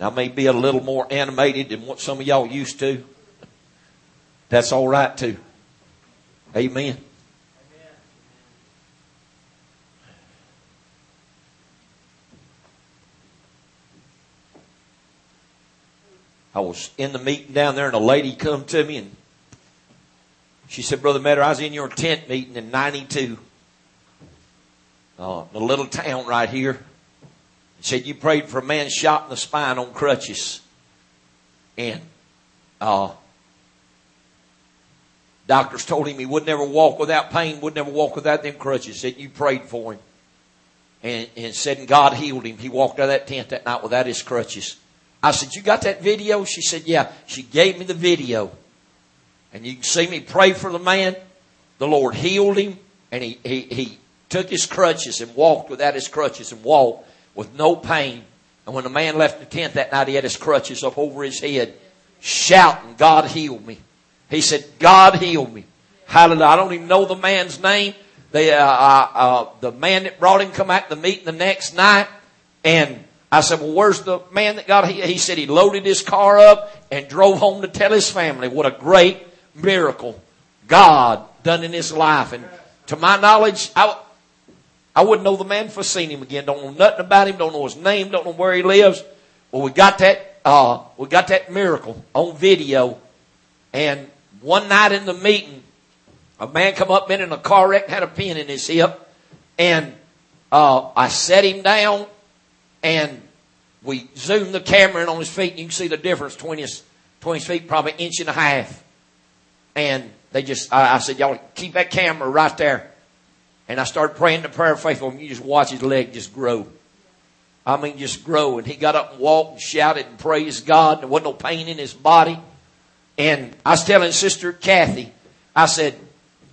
I may be a little more animated than what some of y'all used to. That's all right too. Amen. I was in the meeting down there and a lady come to me and she said, Brother Metter, I was in your tent meeting in 92. Uh, the little town right here. Said, you prayed for a man shot in the spine on crutches. And, uh, doctors told him he would never walk without pain, would never walk without them crutches. Said, you prayed for him. And, and said, and God healed him. He walked out of that tent that night without his crutches. I said, you got that video? She said, yeah. She gave me the video. And you can see me pray for the man. The Lord healed him and he, he, he took his crutches and walked without his crutches and walked with no pain. And when the man left the tent that night, he had his crutches up over his head, shouting, God healed me. He said, God healed me. Hallelujah. I don't even know the man's name. The, uh, uh, uh, the man that brought him come out to the meeting the next night. And I said, well, where's the man that got, he, he said he loaded his car up and drove home to tell his family what a great miracle God done in his life. And to my knowledge, I, I wouldn't know the man for seeing him again. Don't know nothing about him. Don't know his name. Don't know where he lives. Well, we got that, uh, we got that miracle on video. And one night in the meeting, a man come up in in a car wreck, had a pin in his hip. And, uh, I set him down and we zoomed the camera in on his feet and you can see the difference between his, between his feet, probably an inch and a half. And they just, I, I said, y'all keep that camera right there. And I started praying the prayer of faith for him. You just watch his leg just grow. I mean, just grow. And he got up and walked and shouted and praised God. There wasn't no pain in his body. And I was telling Sister Kathy, I said,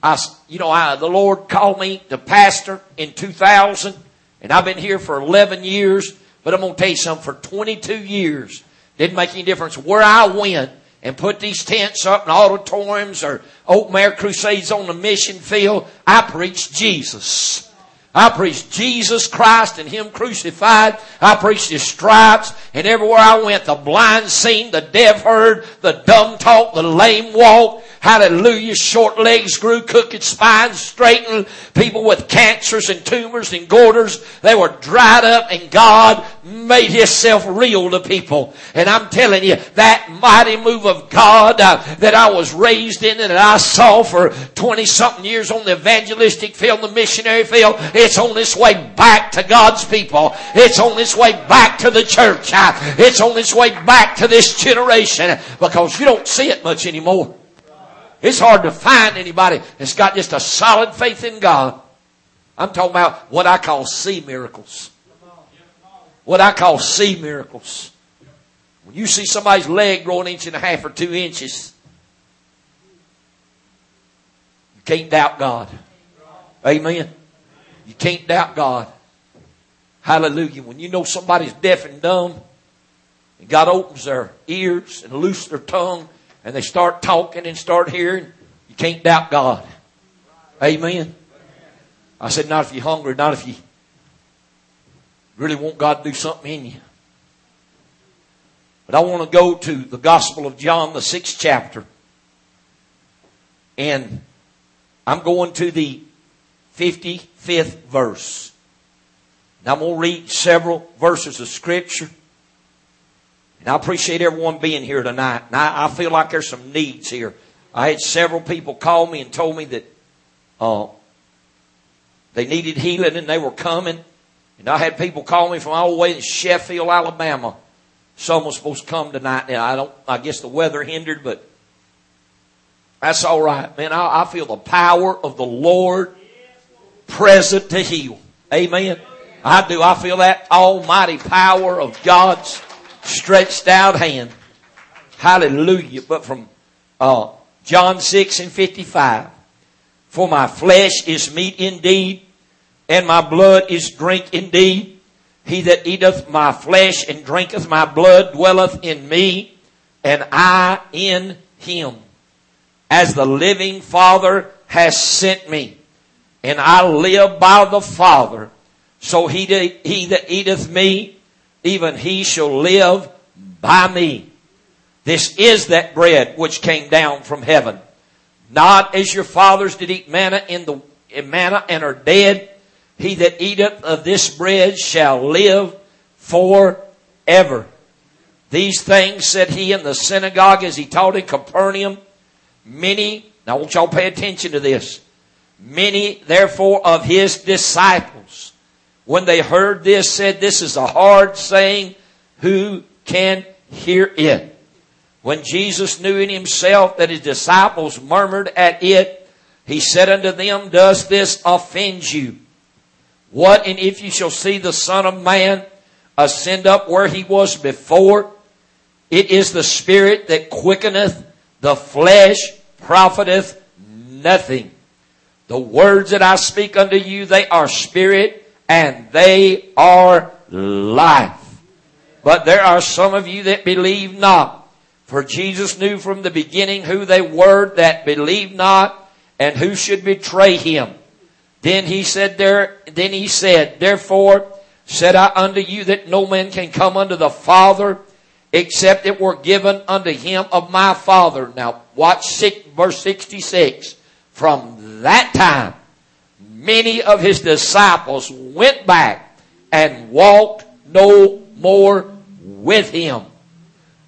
I, you know, I, the Lord called me to pastor in 2000 and I've been here for 11 years, but I'm going to tell you something, for 22 years, didn't make any difference where I went and put these tents up in auditoriums or open air crusades on the mission field. I preached Jesus. I preached Jesus Christ and Him crucified. I preached His stripes. And everywhere I went, the blind seen, the deaf heard, the dumb talk, the lame walk. Hallelujah. Short legs grew, crooked spines straightened. People with cancers and tumors and goiters, they were dried up and God made Himself real to people. And I'm telling you, that mighty move of God uh, that I was raised in and that I saw for 20 something years on the evangelistic field, the missionary field, it's on its way back to God's people. It's on its way back to the church. Uh, it's on its way back to this generation because you don't see it much anymore. It's hard to find anybody that's got just a solid faith in God. I'm talking about what I call see miracles. What I call see miracles. When you see somebody's leg grow an inch and a half or two inches, you can't doubt God. Amen. You can't doubt God. Hallelujah. When you know somebody's deaf and dumb, and God opens their ears and loose their tongue, and they start talking and start hearing, you can't doubt God. Amen. I said, not if you're hungry, not if you really want God to do something in you. But I want to go to the Gospel of John, the sixth chapter. And I'm going to the 55th verse. Now I'm going to read several verses of Scripture. And I appreciate everyone being here tonight. And I, I feel like there's some needs here. I had several people call me and told me that uh, they needed healing and they were coming. And I had people call me from all the way in Sheffield, Alabama. Some was supposed to come tonight. And I don't, I guess the weather hindered, but that's all right, man. I, I feel the power of the Lord present to heal. Amen. I do. I feel that almighty power of God's stretched out hand. Hallelujah. But from uh, John 6 and 55. For my flesh is meat indeed, and my blood is drink indeed. He that eateth my flesh and drinketh my blood dwelleth in me, and I in him. As the living Father has sent me, and I live by the Father, so he that, he that eateth me, even he shall live by me. This is that bread which came down from heaven. Not as your fathers did eat manna in the in manna and are dead. He that eateth of this bread shall live forever. These things said he in the synagogue as he taught in Capernaum. Many, now I want y'all pay attention to this. Many therefore of his disciples, when they heard this, said, this is a hard saying. Who can hear it? When Jesus knew in himself that his disciples murmured at it, he said unto them, Does this offend you? What and if you shall see the Son of Man ascend up where he was before? It is the Spirit that quickeneth, the flesh profiteth nothing. The words that I speak unto you, they are spirit and they are life. But there are some of you that believe not. For Jesus knew from the beginning who they were that believed not and who should betray him. Then he said there, then he said, therefore said I unto you that no man can come unto the Father except it were given unto him of my Father. Now watch six, verse 66. From that time, many of his disciples went back and walked no more with him.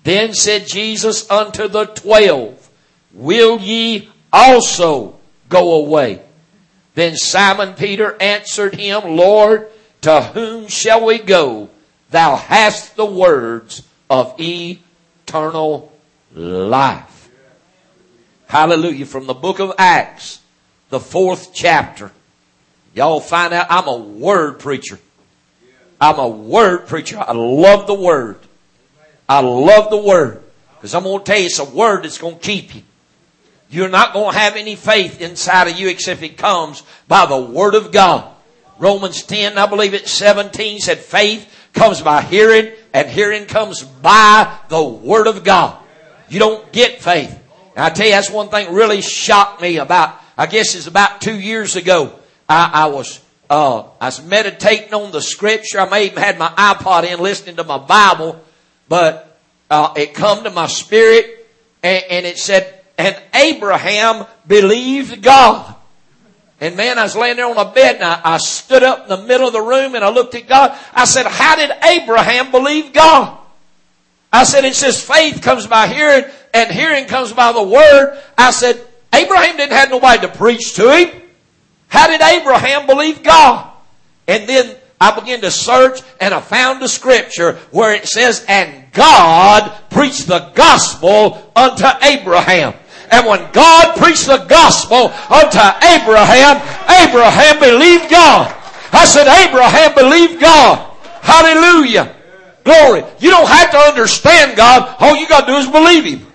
Then said Jesus unto the twelve, Will ye also go away? Then Simon Peter answered him, Lord, to whom shall we go? Thou hast the words of eternal life. Hallelujah. From the book of Acts, the fourth chapter. Y'all find out I'm a word preacher. I'm a word preacher. I love the word. I love the word. Because I'm going to tell you, it's a word that's going to keep you. You're not going to have any faith inside of you except it comes by the word of God. Romans 10, I believe it's 17 said faith comes by hearing and hearing comes by the word of God. You don't get faith. And I tell you, that's one thing really shocked me about, I guess it's about two years ago. I, I was, uh, I was meditating on the scripture. I may even had my iPod in listening to my Bible but uh, it come to my spirit and, and it said, and Abraham believed God. And man, I was laying there on a bed and I, I, stood up in the middle of the room and I looked at God. I said, how did Abraham believe God? I said, it says faith comes by hearing and hearing comes by the word. I said, Abraham didn't have nobody to preach to him. How did Abraham believe God? And then I began to search and I found the scripture where it says, and God preached the gospel unto Abraham. And when God preached the gospel unto Abraham, Abraham believed God. I said, Abraham believed God. Hallelujah. Glory. You don't have to understand God. All you got to do is believe Him.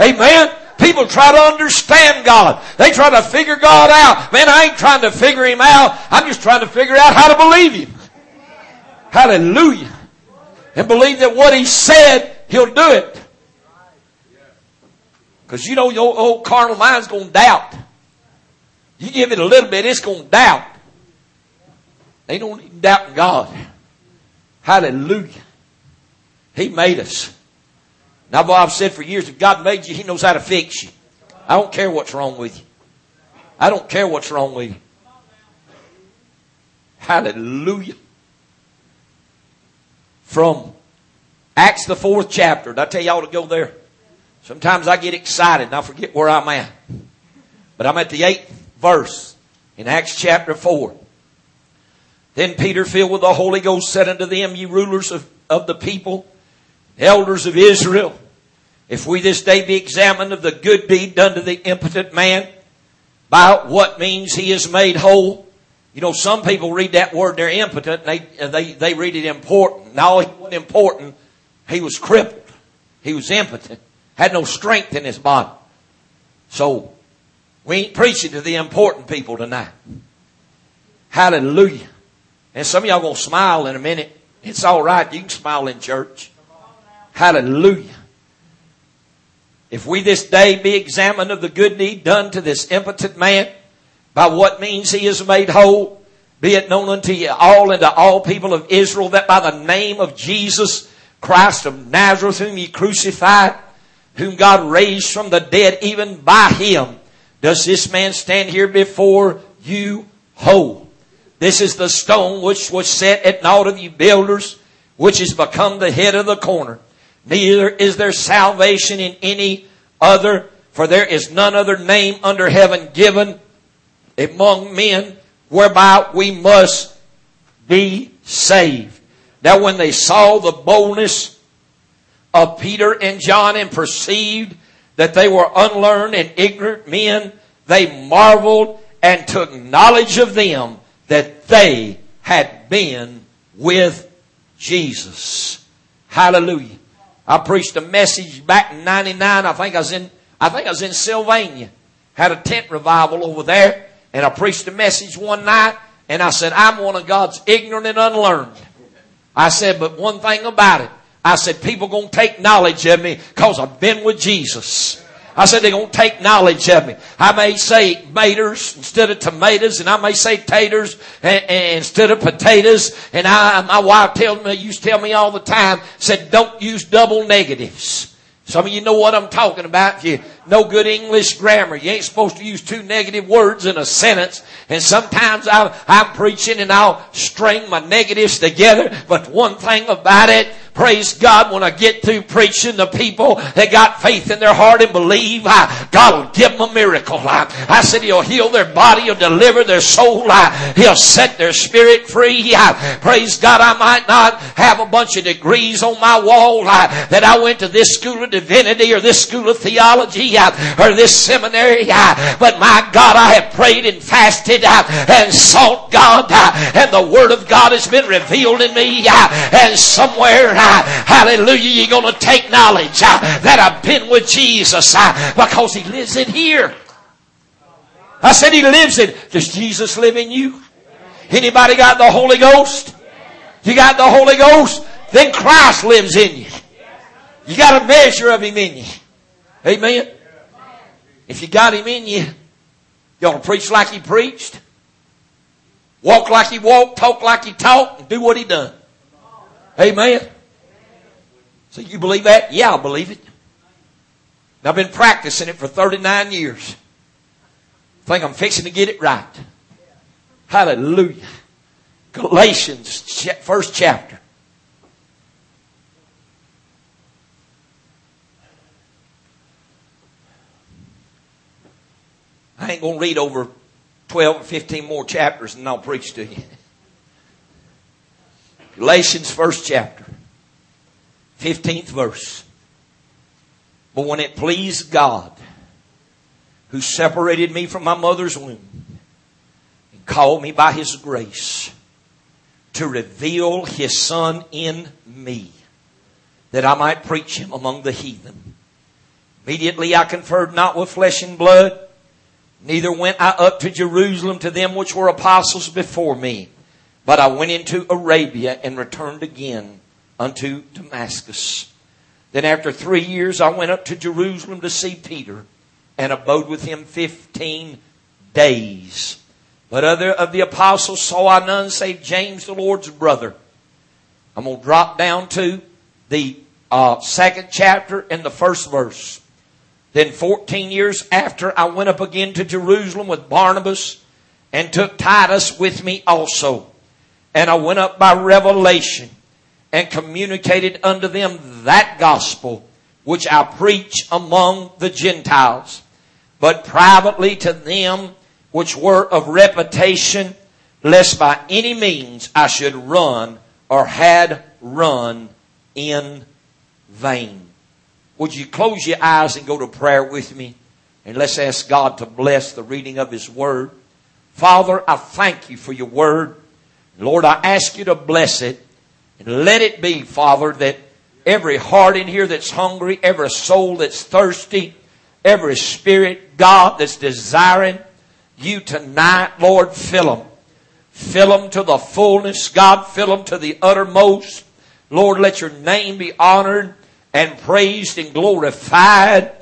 Amen. People try to understand God. They try to figure God out. Man, I ain't trying to figure Him out. I'm just trying to figure out how to believe Him. Hallelujah. And believe that what He said, He'll do it. Because you know your old carnal mind's going to doubt. You give it a little bit, it's going to doubt. They don't even doubt God. Hallelujah. He made us. Now, boy, I've said for years, if God made you, He knows how to fix you. I don't care what's wrong with you. I don't care what's wrong with you. Hallelujah. From Acts the fourth chapter. Did I tell y'all to go there? Sometimes I get excited and I forget where I'm at. But I'm at the eighth verse in Acts chapter four. Then Peter, filled with the Holy Ghost, said unto them, Ye rulers of, of the people, elders of Israel, if we this day be examined of the good deed done to the impotent man, by what means he is made whole. You know, some people read that word, they're impotent, and they, they, they read it important. No, he wasn't important. He was crippled. He was impotent. Had no strength in his body. So, we ain't preaching to the important people tonight. Hallelujah. And some of y'all gonna smile in a minute. It's alright. You can smile in church. Hallelujah. If we this day be examined of the good deed done to this impotent man, by what means he is made whole, be it known unto you all and to all people of Israel that by the name of Jesus, Christ of Nazareth whom ye crucified, whom God raised from the dead, even by him does this man stand here before you whole. This is the stone which was set at naught of you builders, which has become the head of the corner. Neither is there salvation in any other, for there is none other name under heaven given among men whereby we must be saved. Now when they saw the boldness of Peter and John and perceived that they were unlearned and ignorant men, they marveled and took knowledge of them that they had been with Jesus. Hallelujah. I preached a message back in 99. I think I was in, I think I was in Sylvania. Had a tent revival over there and I preached a message one night and I said, I'm one of God's ignorant and unlearned. I said, but one thing about it, I said, people gonna take knowledge of me cause I've been with Jesus. I said they're going to take knowledge of me. I may say maters instead of tomatoes, and I may say taters instead of potatoes. And I, my wife tells me, used to tell me all the time, said don't use double negatives. Some of you know what I'm talking about. You know good English grammar, you ain't supposed to use two negative words in a sentence. And sometimes I, I'm preaching and I'll string my negatives together. But one thing about it, Praise God, when I get through preaching, the people that got faith in their heart and believe, I, God will give them a miracle. I, I said He'll heal their body, He'll deliver their soul, I, He'll set their spirit free. I, praise God, I might not have a bunch of degrees on my wall that I went to this school of divinity or this school of theology or this seminary, uh, but my God, I have prayed and fasted uh, and sought God uh, and the Word of God has been revealed in me and somewhere hallelujah, you're going to take knowledge uh, that I've been with Jesus uh, because He lives in here. I said He lives in. Does Jesus live in you? Anybody got the Holy Ghost? You got the Holy Ghost? Then Christ lives in you. You got a measure of Him in you. Amen. If you got Him in you, you ought to preach like He preached, walk like He walked, talk like He talked, and do what He done. Amen. So you believe that? Yeah, I believe it. I've been practicing it for 39 years. Think I'm fixing to get it right. Hallelujah. Galatians, first chapter. I ain't going to read over 12 or 15 more chapters and I'll preach to you. Galatians, first chapter. 15th verse. But when it pleased God, who separated me from my mother's womb and called me by his grace to reveal his son in me that I might preach him among the heathen. Immediately I conferred not with flesh and blood, neither went I up to Jerusalem to them which were apostles before me, but I went into Arabia and returned again unto Damascus. Then after three years, I went up to Jerusalem to see Peter and abode with him 15 days. But other of the apostles saw I none save James, the Lord's brother. I'm going to drop down to the uh, second chapter and the first verse. Then 14 years after, I went up again to Jerusalem with Barnabas and took Titus with me also. And I went up by revelation and communicated unto them that gospel which I preach among the Gentiles, but privately to them which were of reputation, lest by any means I should run or had run in vain. Would you close your eyes and go to prayer with me? And let's ask God to bless the reading of His Word. Father, I thank you for your Word. Lord, I ask you to bless it and let it be, Father, that every heart in here that's hungry, every soul that's thirsty, every spirit, God, that's desiring you tonight, Lord, fill them. Fill them to the fullness. God, fill them to the uttermost. Lord, let your name be honored and praised and glorified.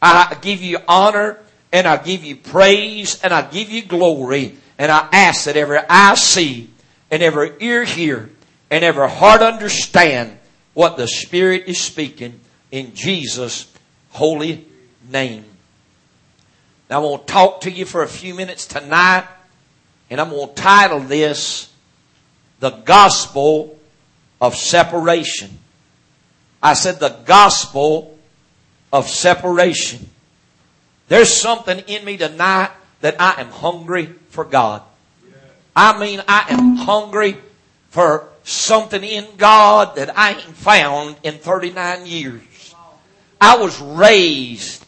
I give you honor and I give you praise and I give you glory. And I ask that every eye see and every ear hear and every heart understand what the Spirit is speaking in Jesus' holy name. Now, I'm going to talk to you for a few minutes tonight, and I'm going to title this The Gospel of Separation. I said the gospel of separation. There's something in me tonight that I am hungry for God. I mean, I am hungry for something in God that I ain't found in 39 years. I was raised,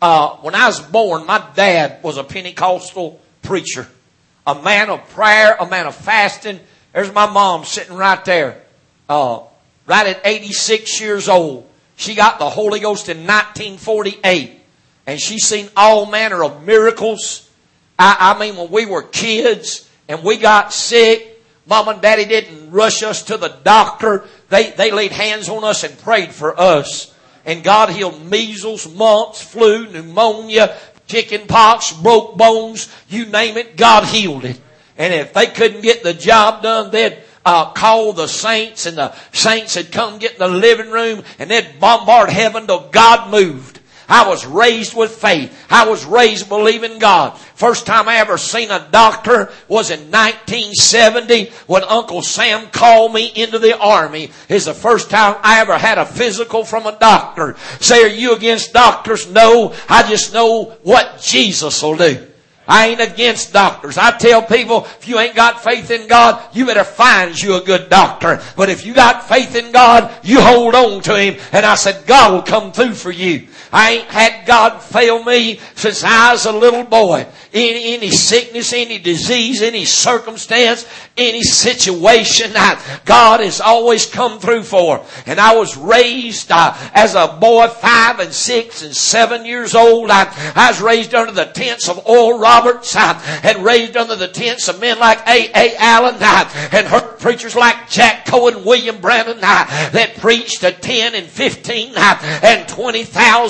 uh, when I was born, my dad was a Pentecostal preacher. A man of prayer, a man of fasting. There's my mom sitting right there. Uh, right at 86 years old. She got the Holy Ghost in 1948. And she seen all manner of miracles. I, I mean, when we were kids and we got sick, mom and daddy didn't rush us to the doctor. They, they laid hands on us and prayed for us. And God healed measles, mumps, flu, pneumonia, chicken pox, broke bones, you name it, God healed it. And if they couldn't get the job done, they'd uh, call the saints and the saints had come get in the living room and they'd bombard heaven till God moved. I was raised with faith. I was raised believing God. First time I ever seen a doctor was in 1970 when Uncle Sam called me into the army. Is the first time I ever had a physical from a doctor. Say, are you against doctors? No. I just know what Jesus will do. I ain't against doctors. I tell people, if you ain't got faith in God, you better find you a good doctor. But if you got faith in God, you hold on to Him. And I said, God will come through for you. I ain't had God fail me since I was a little boy. Any, any sickness, any disease, any circumstance, any situation, God has always come through for. And I was raised uh, as a boy, five and six and seven years old. I, I was raised under the tents of Oral Roberts uh, and raised under the tents of men like A. A. Allen uh, and heard preachers like Jack Coe, William Branham uh, that preached to 10 and 15 uh, and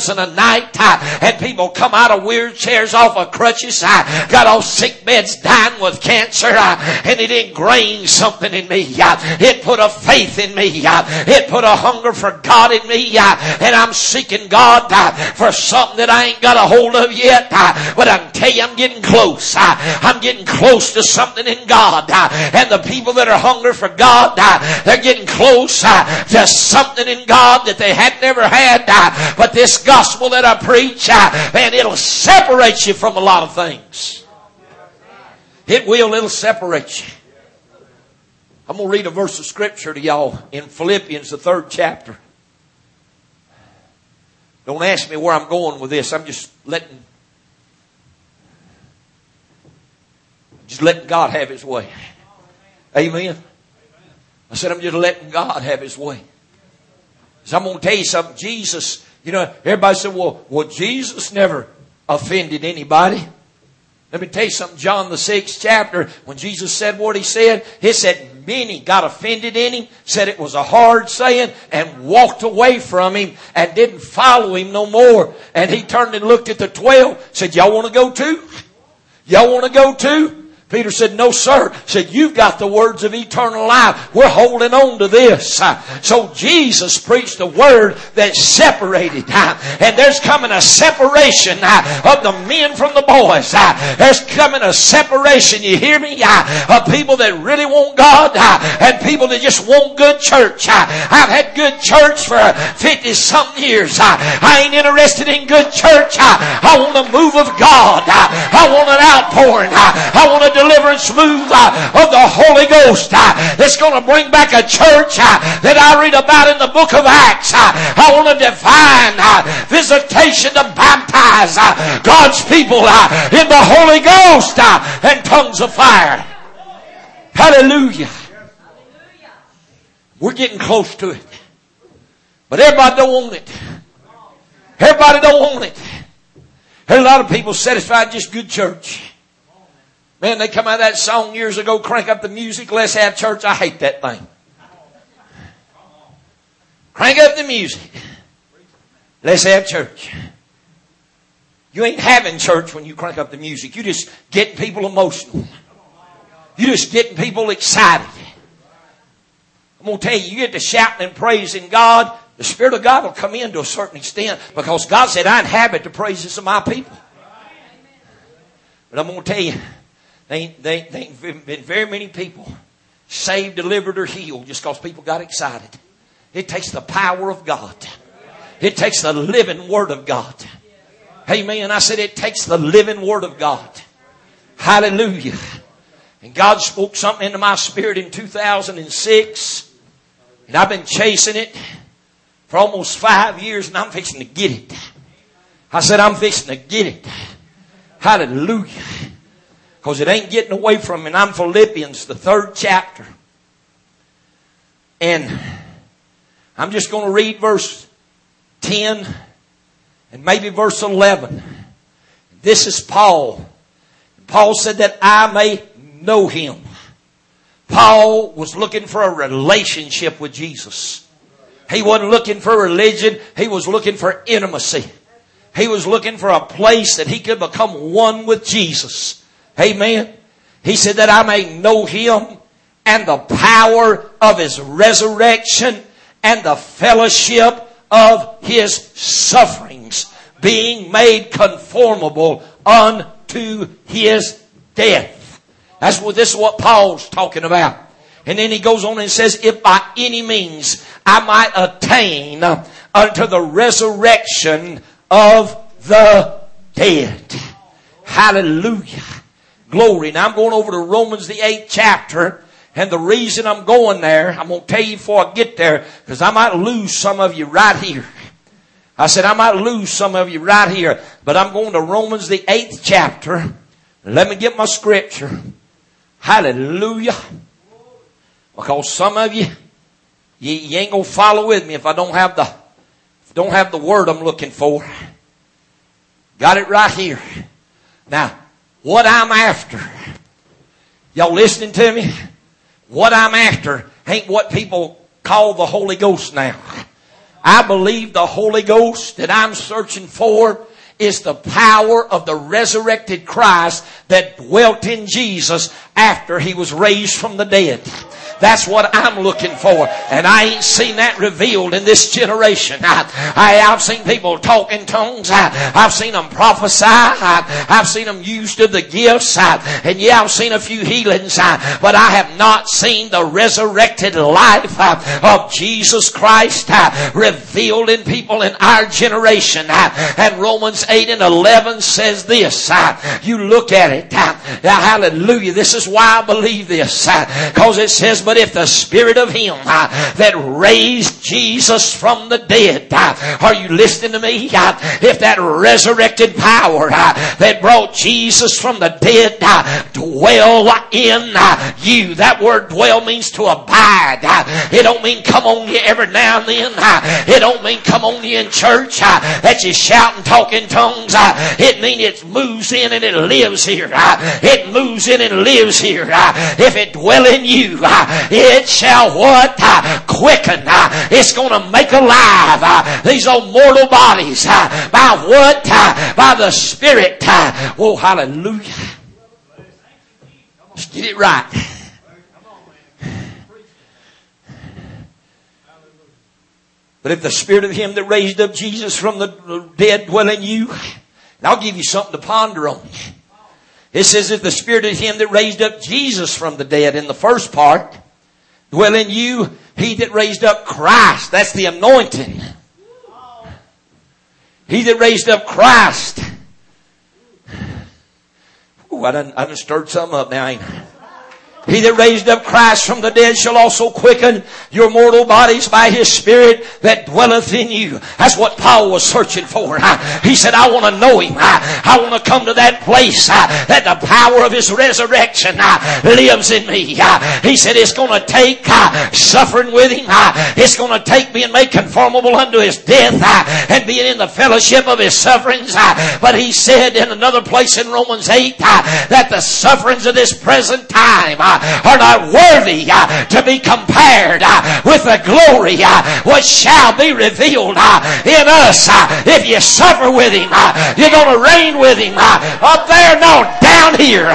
20,000 a night uh, and people come out of wheelchairs off of crutches, I got off sick beds dying with cancer uh, and it ingrained something in me. Uh. It put a faith in me. Uh. It put a hunger for God in me and I'm seeking God for something that I ain't got a hold of yet but I can tell you I'm getting close. I'm getting close to something in God and the people that are hungry for God they're getting close to something in God that they had never had but this gospel that I preach and it'll separate you from a lot of things. It will, it'll separate you. I'm going to read a verse of scripture to y'all in Philippians, the third chapter. Don't ask me where I'm going with this. I'm just letting, just letting God have His way. Amen. I said, I'm just letting God have His way. So I'm going to tell you something. Jesus, you know, everybody said, well, well, Jesus never offended anybody. Let me tell you something. John the sixth chapter, when Jesus said what he said, he said many got offended in him, said it was a hard saying, and walked away from him and didn't follow him no more. And he turned and looked at the twelve, said, y'all want to go too? Y'all want to go too? Peter said, no sir. Said, you've got the words of eternal life. We're holding on to this. Uh, so Jesus preached a word that separated. Uh, and there's coming a separation uh, of the men from the boys. There's coming a separation, you hear me? Of people that really want God and people that just want good church. I've had good church for 50 something years. I ain't interested in good church. I want a move of God. I want an outpouring. I want a deliverance move uh, of the Holy Ghost uh, that's going to bring back a church uh, that I read about in the book of Acts. I want a divine visitation to baptize God's people in the Holy Ghost and tongues of fire. Hallelujah. We're getting close to it. But everybody don't want it. Everybody don't want it. A lot of people satisfied just good church. Man, they come out of that song years ago, crank up the music, let's have church. I hate that thing. Crank up the music. Let's have church. You ain't having church when you crank up the music. You just getting people emotional. You just getting people excited. I'm to tell you, you get to shouting and praising God, the Spirit of God will come in to a certain extent because God said, I inhabit the praises of my people. But I'm to tell you, they they, they ain't been very many people saved, delivered, or healed just because people got excited. It takes the power of God. It takes the living Word of God. Amen. I said it takes the living Word of God. Hallelujah. And God spoke something into my spirit in 2006. And I've been chasing it for almost five years and I'm fixing to get it. I said, I'm fixing to get it. Hallelujah. Because it ain't getting away from me. And I'm Philippians, the third chapter. And I'm just going to read verse 10 and maybe verse 11. This is Paul. Paul said that I may know him. Paul was looking for a relationship with Jesus. He wasn't looking for religion. He was looking for intimacy. He was looking for a place that he could become one with Jesus. Amen. He said that I may know him and the power of his resurrection and the fellowship of his sufferings, being made conformable unto his death. That's what this is what Paul's talking about. And then he goes on and says, if by any means I might attain unto the resurrection of the dead. Hallelujah. Glory. Now I'm going over to Romans the eighth chapter. And the reason I'm going there, I'm going to tell you before I get there, because I might lose some of you right here. I said I might lose some of you right here, but I'm going to Romans the eighth chapter. Let me get my scripture. Hallelujah. Because some of you, you, you ain't gonna follow with me if I don't have the, don't have the word I'm looking for. Got it right here. Now, what I'm after. Y'all listening to me? What I'm after ain't what people call the Holy Ghost now. I believe the Holy Ghost that I'm searching for is the power of the resurrected Christ that dwelt in Jesus after he was raised from the dead. That's what I'm looking for. And I ain't seen that revealed in this generation. I, I, have seen people talk in tongues. I, have seen them prophesy. I, have seen them use to the gifts. I, and yeah, I've seen a few healings. I, but I have not seen the resurrected life uh, of Jesus Christ uh, revealed in people in our generation. And Romans 8 and 11 says this. You look at it. Hallelujah. This is why I believe this. Uh, because it says, but if the spirit of him uh, that raised Jesus from the dead, uh, are you listening to me? Uh, if that resurrected power uh, that brought Jesus from the dead uh, dwell in you, that word dwell means to abide. It don't mean come on you every now and then. It don't mean come on you in church that you shout and talk in tongues. It means it moves in and it lives here. It moves in and lives here. If it dwell in you, it shall what? Uh, quicken. Uh, it's going to make alive uh, these old mortal bodies. By what? By the Spirit. Oh, hallelujah. Let's get it right. But if the Spirit of Him that raised up Jesus from the dead dwell in you, and I'll give you something to ponder on. It says if the Spirit of Him that raised up Jesus from the dead in the first part, dwell in you, he that raised up Christ. That's the anointing. He that raised up Christ. Ooh, I done, I done stirred something up now, ain't I? He that raised up Christ from the dead shall also quicken your mortal bodies by his spirit that dwelleth in you. That's what Paul was searching for. He said, I want to know him. I want to come to that place that the power of his resurrection lives in me. He said, it's going to take suffering with him. It's going to take being made conformable unto his death and being in the fellowship of his sufferings. But he said in another place in Romans 8 that the sufferings of this present time are not worthy uh, to be compared uh, with the glory uh, which shall be revealed in us. If you suffer with Him, you're going to reign with Him. Up there, no, down here,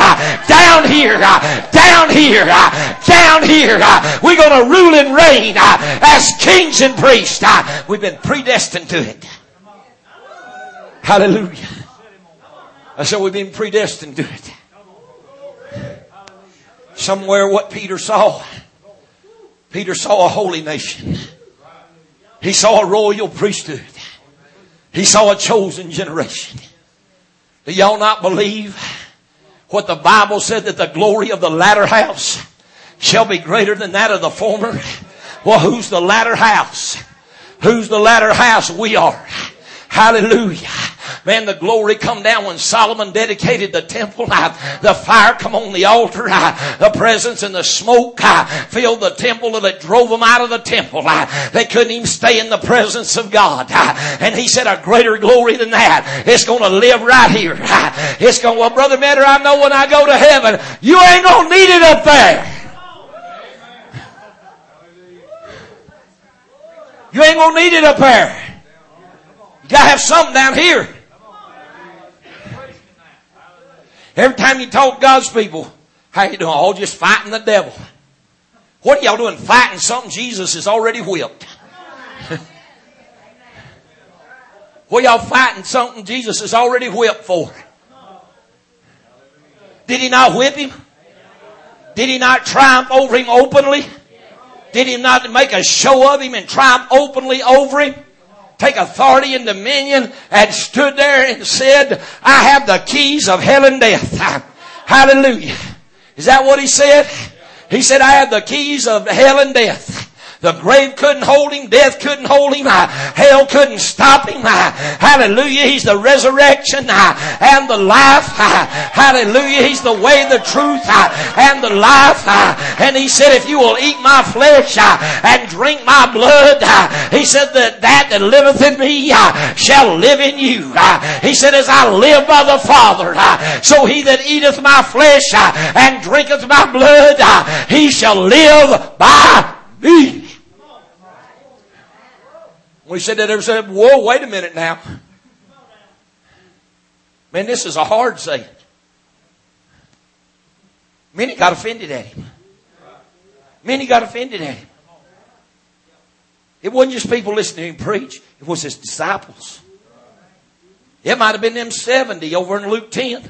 down here, down here, down here. We're going to rule and reign as kings and priests. We've been predestined to it. Hallelujah. I said we've been predestined to it. Somewhere what Peter saw. Peter saw a holy nation. He saw a royal priesthood. He saw a chosen generation. Do y'all not believe what the Bible said that the glory of the latter house shall be greater than that of the former? Well, who's the latter house? Who's the latter house? We are. Hallelujah. Man, the glory come down when Solomon dedicated the temple. Ah, the fire come on the altar. Ah, the presence and the smoke ah, filled the temple and it drove them out of the temple. They couldn't even stay in the presence of God. And he said, a greater glory than that. It's going to live right here. It's going, well, Brother Metter, I know when I go to heaven, you ain't going to need it up there. You ain't to need it up there. You got to have something down here. Every time you talk God's people, how you doing? All just fighting the devil. What are y'all doing fighting something Jesus has already whipped? what y'all fighting something Jesus has already whipped for? Did he not whip him? Did he not triumph over him openly? Did he not make a show of him and triumph openly over him? Take authority and dominion and stood there and said, I have the keys of hell and death. Hallelujah. Is that what he said? He said, I have the keys of hell and death. The grave couldn't hold him. Death couldn't hold him. Uh, hell couldn't stop him. Uh, hallelujah. He's the resurrection uh, and the life. Hallelujah. He's the way, the truth, and the life. And he said, if you will eat my flesh and drink my blood, he said that that that liveth in me shall live in you. He said, as I live by the Father, so he that eateth my flesh and drinketh my blood, he shall live by me. We said that, everybody said, whoa, wait a minute now. Man, this is a hard saying. Many got offended at him. Many got offended at him. It wasn't just people listening to him preach, it was his disciples. It might have been them 70 over in Luke 10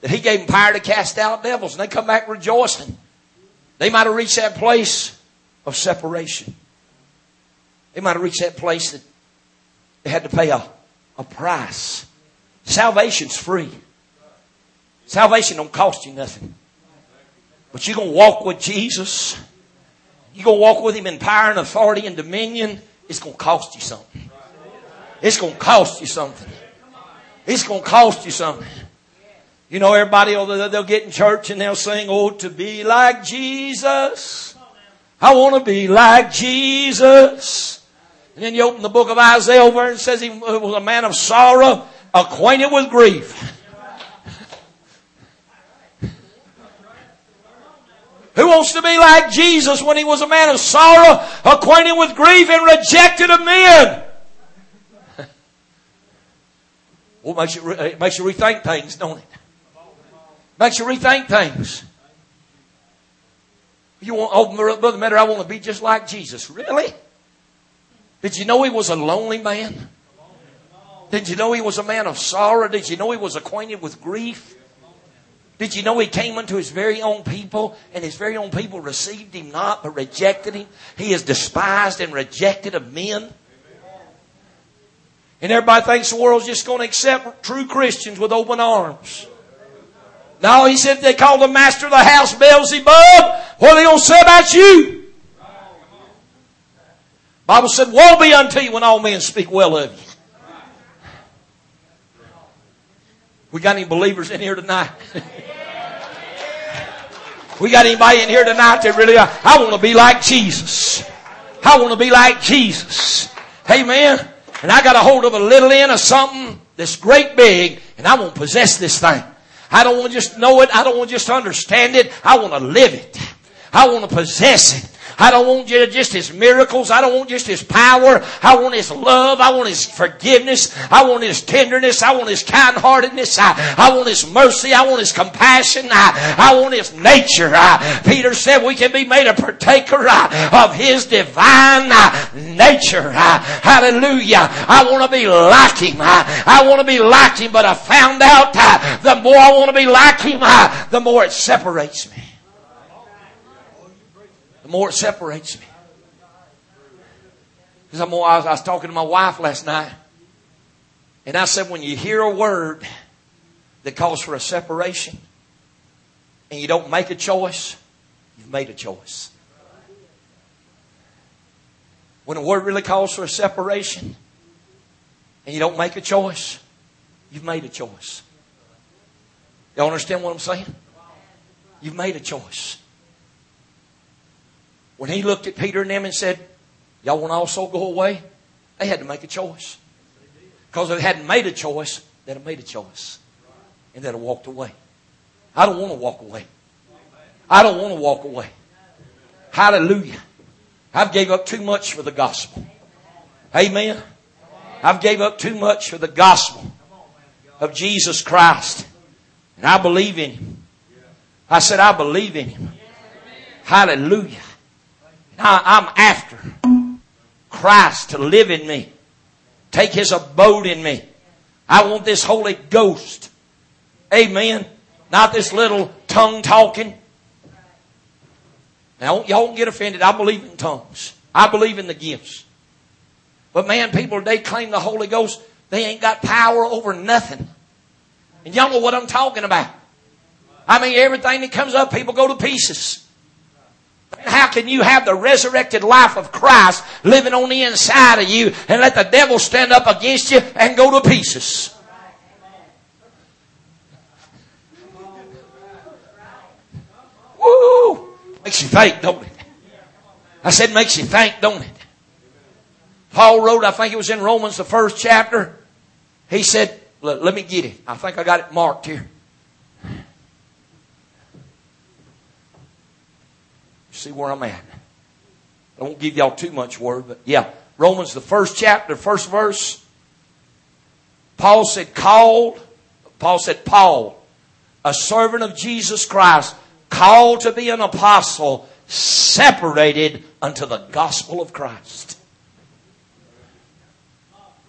that he gave them power to cast out devils and they come back rejoicing. They might have reached that place of separation. They might have reached that place that they had to pay a, a price. Salvation's free. Salvation don't cost you nothing. But you're going to walk with Jesus. You're going to walk with Him in power and authority and dominion. It's going to cost you something. It's going to cost you something. It's going to cost you something. You know, everybody, they'll get in church and they'll sing, Oh, to be like Jesus. I want to be like Jesus. And then you open the book of Isaiah over and it says he was a man of sorrow, acquainted with grief. Who wants to be like Jesus when he was a man of sorrow, acquainted with grief and rejected of men? well, it makes you, it makes you rethink things, don't it? Makes you rethink things. You want, oh, Brother Metter, I want to be just like Jesus. Really? Did you know he was a lonely man? Did you know he was a man of sorrow? Did you know he was acquainted with grief? Did you know he came unto his very own people and his very own people received him not but rejected him? He is despised and rejected of men. And everybody thinks the world's just going to accept true Christians with open arms. No, he said they called the master of the house Beelzebub. What are they going to say about you? Bible said, woe be unto you when all men speak well of you. We got any believers in here tonight? we got anybody in here tonight that really, uh, I, I want to be like Jesus. I want to be like Jesus. Amen. And I got a hold of a little end of something that's great big and I want to possess this thing. I don't want to just know it. I don't want to just understand it. I want to live it. I want to possess it. I don't want just His miracles. I don't want just His power. I want His love. I want His forgiveness. I want His tenderness. I want His kindheartedness. I, I want His mercy. I want His compassion. I, I want His nature. I, Peter said we can be made a partaker uh, of His divine uh, nature. Uh, hallelujah. I want to be like Him. I want to be like Him, but I found out the more I want to be like Him, the more it separates me more it separates me. Because I was, I was talking to my wife last night, and I said, when you hear a word that calls for a separation, and you don't make a choice, you've made a choice. When a word really calls for a separation, and you don't make a choice, you've made a choice. Y'all understand what I'm saying? You've made a choice. When he looked at Peter and them and said, Y'all want to also go away? They had to make a choice. Because if they hadn't made a choice, they'd have made a choice. And they'd have walked away. I don't want to walk away. I don't want to walk away. Hallelujah. I've gave up too much for the gospel. Amen. I've gave up too much for the gospel of Jesus Christ. And I believe in Him. I said, I believe in Him. Hallelujah. I'm after Christ to live in me. Take His abode in me. I want this Holy Ghost. Amen. Not this little tongue talking. Now, y'all don't get offended. I believe in tongues. I believe in the gifts. But man, people today claim the Holy Ghost. They ain't got power over nothing. And y'all know what I'm talking about. I mean, everything that comes up, people go to pieces. How can you have the resurrected life of Christ living on the inside of you and let the devil stand up against you and go to pieces? Woo! Makes you think, don't it? I said makes you think, don't it? Paul wrote, I think it was in Romans, the first chapter. He said, let, let me get it. I think I got it marked here. See where I'm at. I won't give y'all too much word, but yeah. Romans, the first chapter, first verse. Paul said, called. Paul said, Paul, a servant of Jesus Christ, called to be an apostle, separated unto the gospel of Christ.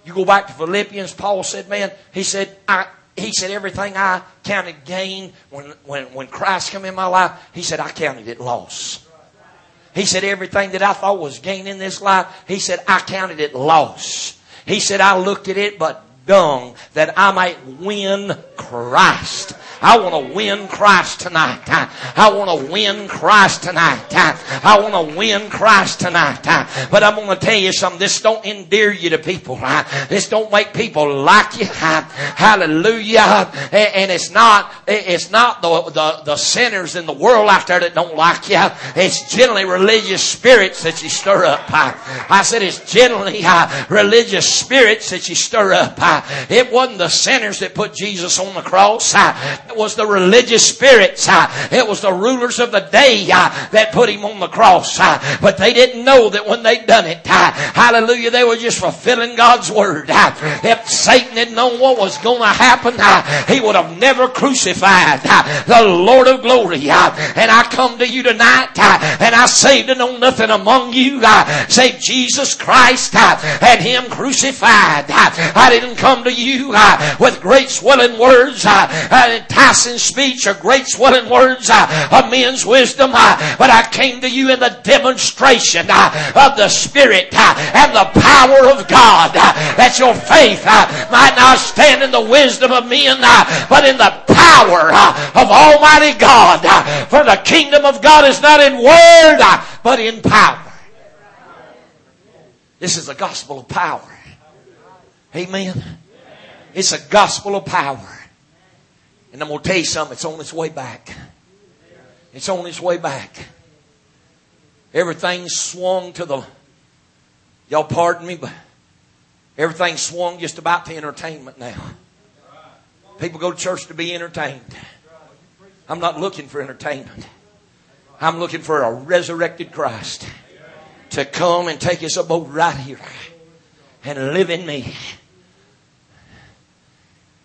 You go back to Philippians, Paul said, man, he said, I, he said, everything I counted gain when, when, when Christ came in my life, he said, I counted it loss. He said, everything that I thought was gain in this life, he said, I counted it loss. He said, I looked at it but dung that I might win Christ. I want to win Christ tonight. I want to win Christ tonight. I want to win Christ tonight. But I'm going to tell you something. This don't endear you to people. This don't make people like you. Hallelujah. And it's not, it's not the, the, the sinners in the world out there that don't like you. It's generally religious spirits that you stir up. I said it's generally uh, religious spirits that you stir up. It wasn't the sinners that put Jesus on the cross. It was the religious spirits. Uh, it was the rulers of the day uh, that put him on the cross. Uh, but they didn't know that when they'd done it, hallelujah, they were just fulfilling God's word. If Satan had known what was going to happen, he would have never crucified the Lord of glory. And I come to you tonight and I say to know nothing among you save Jesus Christ and Him crucified. I didn't come to you with great swelling words enticing speech or great swelling words uh, of men's wisdom, uh, but I came to you in the demonstration uh, of the Spirit uh, and the power of God, uh, that your faith uh, might not stand in the wisdom of men, but in the power of Almighty God. For the kingdom of God is not in word, but in power. This is the gospel of power. Amen. It's a gospel of power. And I'm going to tell you something, it's on its way back. It's on its way back. Everything swung to the, y'all pardon me, but everything swung just about to entertainment now. People go to church to be entertained. I'm not looking for entertainment. I'm looking for a resurrected Christ to come and take his abode right here and live in me.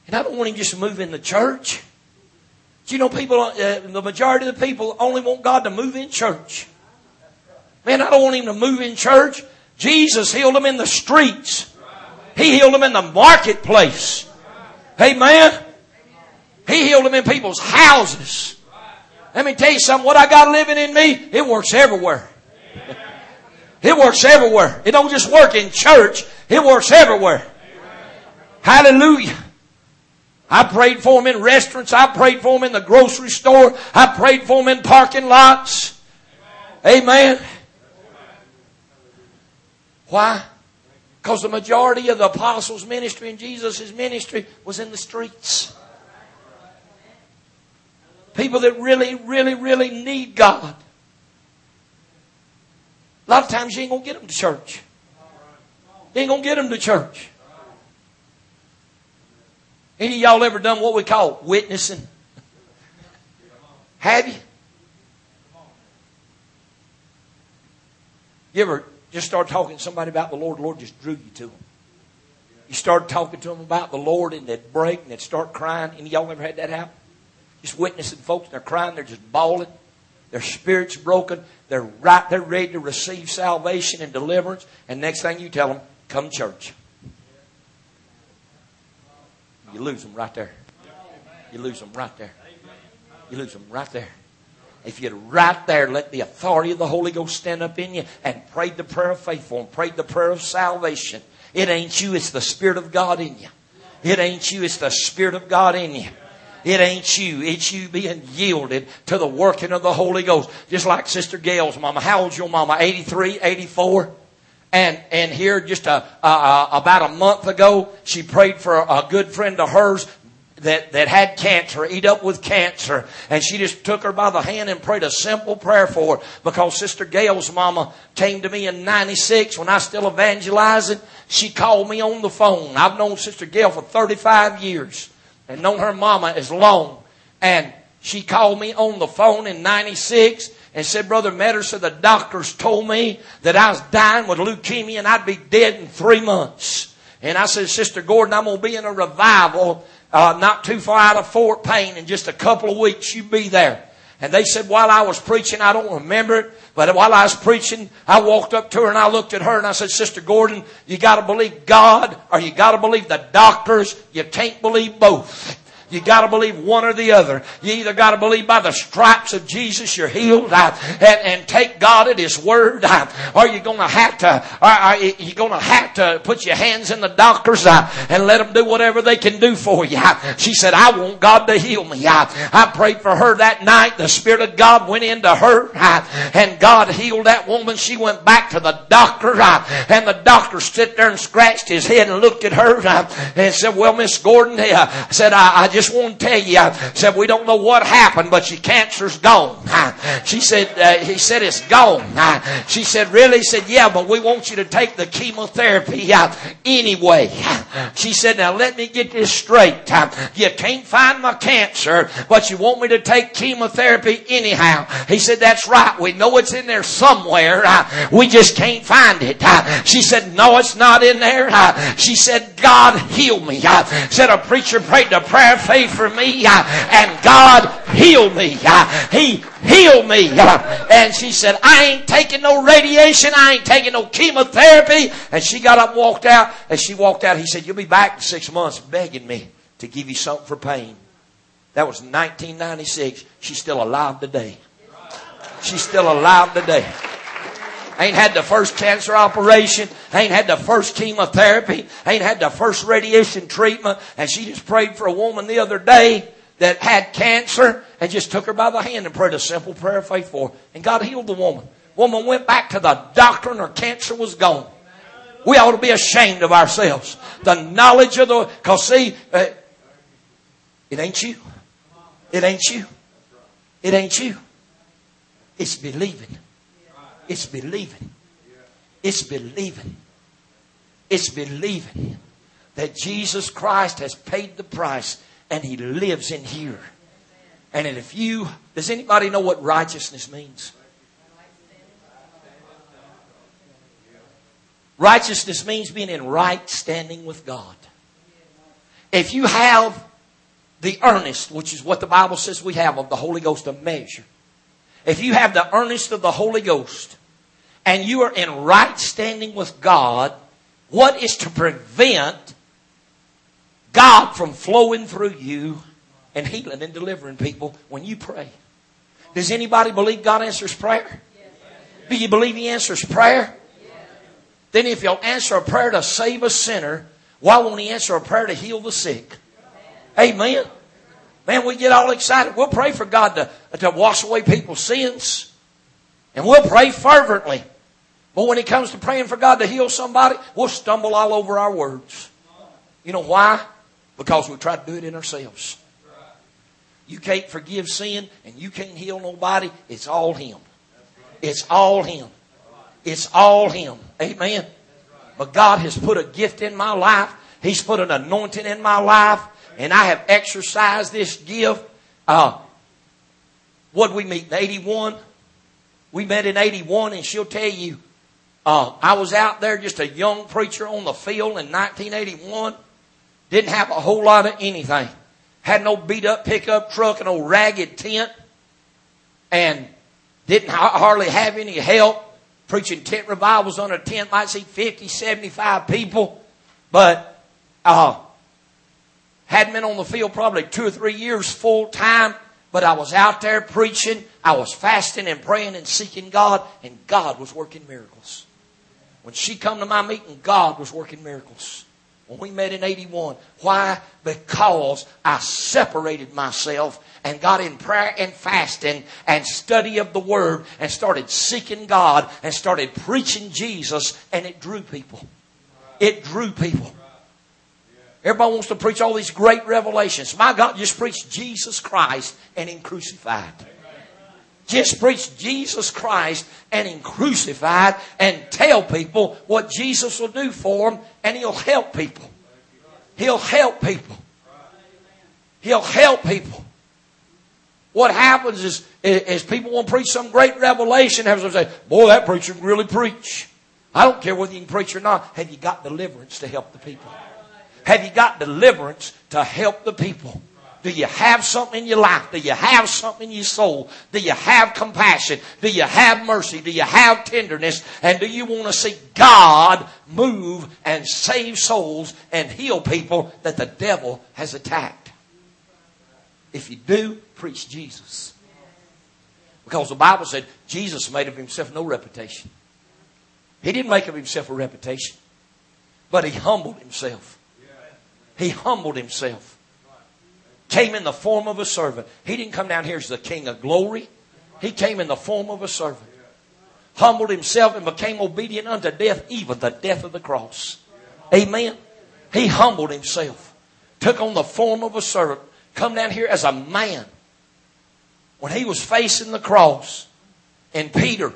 And I don't want him just to move in the church. Do you know people, uh, the majority of the people only want God to move in church. Man, I don't want him to move in church. Jesus healed them in the streets. He healed them in the marketplace. Amen. He healed them in people's houses. Let me tell you something. What I got living in me, it works everywhere. It works everywhere. It don't just work in church. It works everywhere. Hallelujah. I prayed for them in restaurants. I prayed for them in the grocery store. I prayed for them in parking lots. Amen. Why? Because the majority of the apostles' ministry and Jesus' ministry was in the streets. People that really, really, really need God. A lot of times you ain't gonna get them to church. You ain't gonna get them to church. Any of y'all ever done what we call witnessing? Have you? You ever just start talking to somebody about the Lord? The Lord just drew you to them. You started talking to them about the Lord and they'd break and they'd start crying. Any of y'all ever had that happen? Just witnessing folks they're crying, they're just bawling. Their spirit's broken. They're right, they're ready to receive salvation and deliverance. And next thing you tell them, come church. You lose them right there. You lose them right there. You lose them right there. If you'd right there let the authority of the Holy Ghost stand up in you and prayed the prayer of faith for them, prayed the prayer of salvation. It ain't you, it's the Spirit of God in you. It ain't you, it's the Spirit of God in you. It ain't you. It's you being yielded to the working of the Holy Ghost. Just like Sister Gail's mama. How old's your mama? 83, 84? And, and here just a, a, about a month ago, she prayed for a good friend of hers that, that had cancer, eat up with cancer. And she just took her by the hand and prayed a simple prayer for her because Sister Gail's mama came to me in 96 when I still evangelizing. She called me on the phone. I've known Sister Gail for 35 years and known her mama as long. And she called me on the phone in 96 and said, Brother Medder the doctors told me that I was dying with leukemia and I'd be dead in three months. And I said, Sister Gordon, I'm going to be in a revival uh, not too far out of Fort Payne in just a couple of weeks. You be there. And they said while I was preaching, I don't remember it, but while I was preaching, I walked up to her and I looked at her and I said, Sister Gordon, you gotta believe God or you gotta believe the doctors. You can't believe both. You got to believe one or the other. You either got to believe by the stripes of Jesus you're healed uh, and, and take God at His word, uh, or you're going to have to, you're to have to put your hands in the doctors uh, and let them do whatever they can do for you. She said, "I want God to heal me." I prayed for her that night. The Spirit of God went into her, and God healed that woman. She went back to the doctor, and the doctor stood there and scratched his head and looked at her and said, "Well, Miss Gordon," said, "I, I just want to tell you, I said, we don't know what happened, but your cancer's gone. She said, uh, he said, it's gone. She said, really? He said, yeah, but we want you to take the chemotherapy out anyway. She said, now let me get this straight. You can't find my cancer, but you want me to take chemotherapy anyhow. He said, that's right. We know it's in there somewhere. We just can't find it. She said, no, it's not in there. She said, God heal me. Said a preacher prayed the prayer faith for me, uh, and God healed me. Uh, he healed me. Uh, and she said, I ain't taking no radiation. I ain't taking no chemotherapy. And she got up and walked out. As she walked out, he said, You'll be back in six months begging me to give you something for pain. That was 1996. She's still alive today. She's still alive today ain't had the first cancer operation, ain't had the first chemotherapy, ain't had the first radiation treatment, and she just prayed for a woman the other day that had cancer and just took her by the hand and prayed a simple prayer of faith for her. And God healed the woman. Woman went back to the doctor and her cancer was gone. We ought to be ashamed of ourselves. The knowledge of the, cause see, uh, it ain't you. It ain't you. It ain't you. It's believing. It's believing. It's believing. It's believing that Jesus Christ has paid the price and He lives in here. And if you, does anybody know what righteousness means? Righteousness means being in right standing with God. If you have the earnest, which is what the Bible says we have of the Holy Ghost, a measure. If you have the earnest of the Holy Ghost and you are in right standing with God, what is to prevent God from flowing through you and healing and delivering people when you pray? Does anybody believe God answers prayer? Do you believe He answers prayer? Then if He'll answer a prayer to save a sinner, why won't He answer a prayer to heal the sick? Amen. Man, we get all excited. We'll pray for God to, to wash away people's sins. And we'll pray fervently. But when it comes to praying for God to heal somebody, we'll stumble all over our words. You know why? Because we try to do it in ourselves. You can't forgive sin and you can't heal nobody. It's all Him. It's all Him. It's all Him. Amen. But God has put a gift in my life. He's put an anointing in my life. And I have exercised this gift. Uh, what we meet in 81? We met in 81 and she'll tell you, uh, I was out there just a young preacher on the field in 1981. Didn't have a whole lot of anything. Had no beat up pickup truck and old ragged tent. And didn't hardly have any help. Preaching tent revivals on a tent might see 50, 75 people. But, uh, hadn't been on the field probably two or three years full time. But I was out there preaching. I was fasting and praying and seeking God. And God was working miracles. When she come to my meeting, God was working miracles. When we met in 81. Why? Because I separated myself and got in prayer and fasting and study of the Word and started seeking God and started preaching Jesus and it drew people. It drew people. Everybody wants to preach all these great revelations. My God, just preach Jesus Christ and Him crucified. Just preach Jesus Christ and Him crucified and tell people what Jesus will do for them and He'll help people. He'll help people. He'll help people. What happens is, is people want to preach some great revelation. Have some say, boy, that preacher can really preach. I don't care whether you can preach or not. Have you got deliverance to help the people? Have you got deliverance to help the people? Do you have something in your life? Do you have something in your soul? Do you have compassion? Do you have mercy? Do you have tenderness? And do you want to see God move and save souls and heal people that the devil has attacked? If you do, preach Jesus. Because the Bible said Jesus made of himself no reputation. He didn't make of himself a reputation, but he humbled himself. He humbled himself came in the form of a servant. He didn't come down here as the King of glory. He came in the form of a servant. Humbled himself and became obedient unto death, even the death of the cross. Amen. He humbled himself. Took on the form of a servant. Come down here as a man. When he was facing the cross and Peter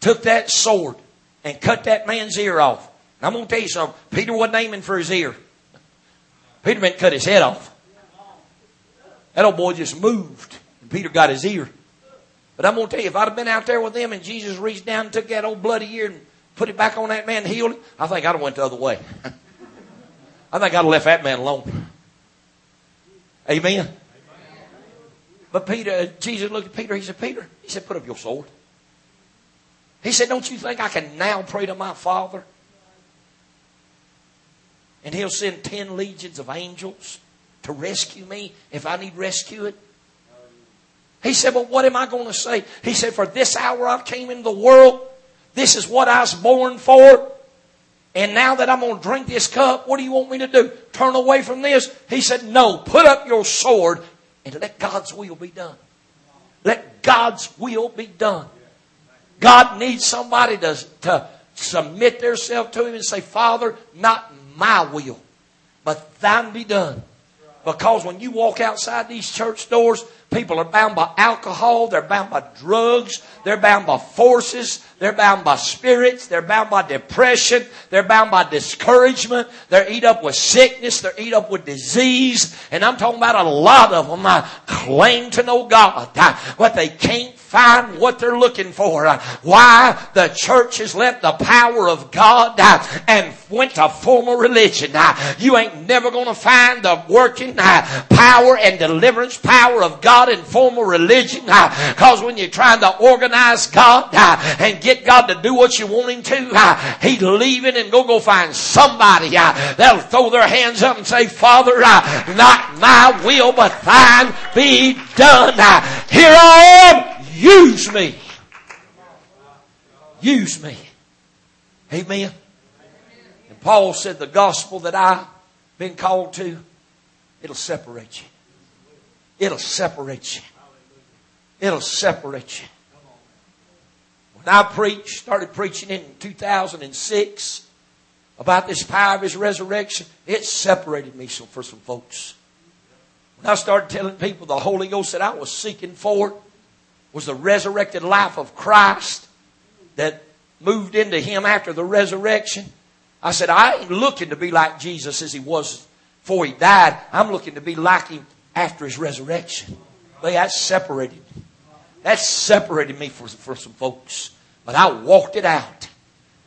took that sword and cut that man's ear off. And I'm going to tell you something. Peter wasn't aiming for his ear. Peter meant cut his head off. That old boy just moved. And Peter got his ear. But I'm going to tell you, if I'd have been out there with them and Jesus reached down and took that old bloody ear and put it back on that man and healed him, I think I'd have went the other way. I think I'd have left that man alone. Amen. But Peter, uh, Jesus looked at Peter. He said, Peter, he said, put up your sword. He said, don't you think I can now pray to my Father? And he'll send ten legions of angels to rescue me if I need rescuing? He said, Well, what am I going to say? He said, For this hour I came into the world. This is what I was born for. And now that I'm going to drink this cup, what do you want me to do? Turn away from this? He said, No, put up your sword and let God's will be done. Let God's will be done. God needs somebody to, to submit themselves to Him and say, Father, not my will, but thine be done. Because when you walk outside these church doors, People are bound by alcohol. They're bound by drugs. They're bound by forces. They're bound by spirits. They're bound by depression. They're bound by discouragement. They're eat up with sickness. They're eat up with disease. And I'm talking about a lot of them I claim to know God, but they can't find what they're looking for. Why? The church has left the power of God and went to formal religion. You ain't never going to find the working power and deliverance power of God in formal religion because when you're trying to organize God and get God to do what you want Him to, He's leaving and go go find somebody that'll throw their hands up and say, Father, not my will but thine be done. Here I am. Use me. Use me. Amen. And Paul said, The gospel that I've been called to, it'll separate you. It'll separate you. It'll separate you. When I preached, started preaching in 2006 about this power of His resurrection, it separated me for some folks. When I started telling people the Holy Ghost that I was seeking for, was the resurrected life of Christ that moved into him after the resurrection. I said, I ain't looking to be like Jesus as he was before he died. I'm looking to be like him after his resurrection. But that separated. That separated me for, for some folks. But I walked it out.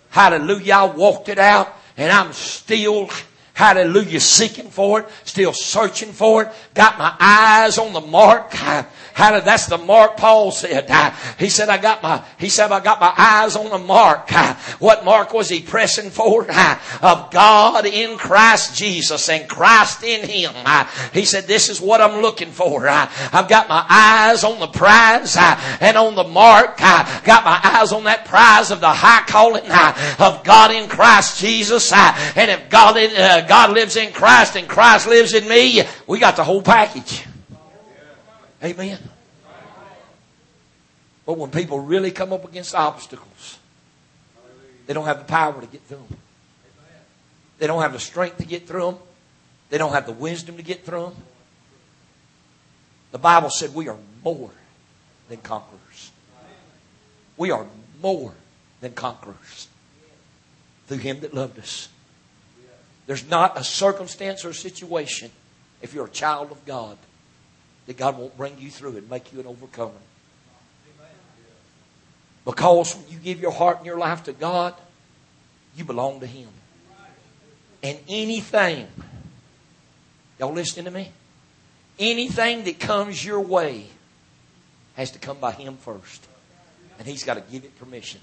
Hallelujah. I walked it out and I'm still Hallelujah. Seeking for it. Still searching for it. Got my eyes on the mark. How did, that's the mark Paul said. He said, I got my, he said, I got my eyes on the mark. What mark was he pressing for? Of God in Christ Jesus and Christ in him. He said, this is what I'm looking for. I've got my eyes on the prize and on the mark. Got my eyes on that prize of the high calling of God in Christ Jesus. And if God, uh, God lives in Christ and Christ lives in me, we got the whole package. Amen. But when people really come up against obstacles, they don't have the power to get through them. They don't have the strength to get through them. They don't have the wisdom to get through them. The Bible said we are more than conquerors. We are more than conquerors through Him that loved us. There's not a circumstance or situation, if you're a child of God, that God won't bring you through and make you an overcomer. Because when you give your heart and your life to God, you belong to Him. And anything, y'all listening to me? Anything that comes your way has to come by Him first. And He's got to give it permission.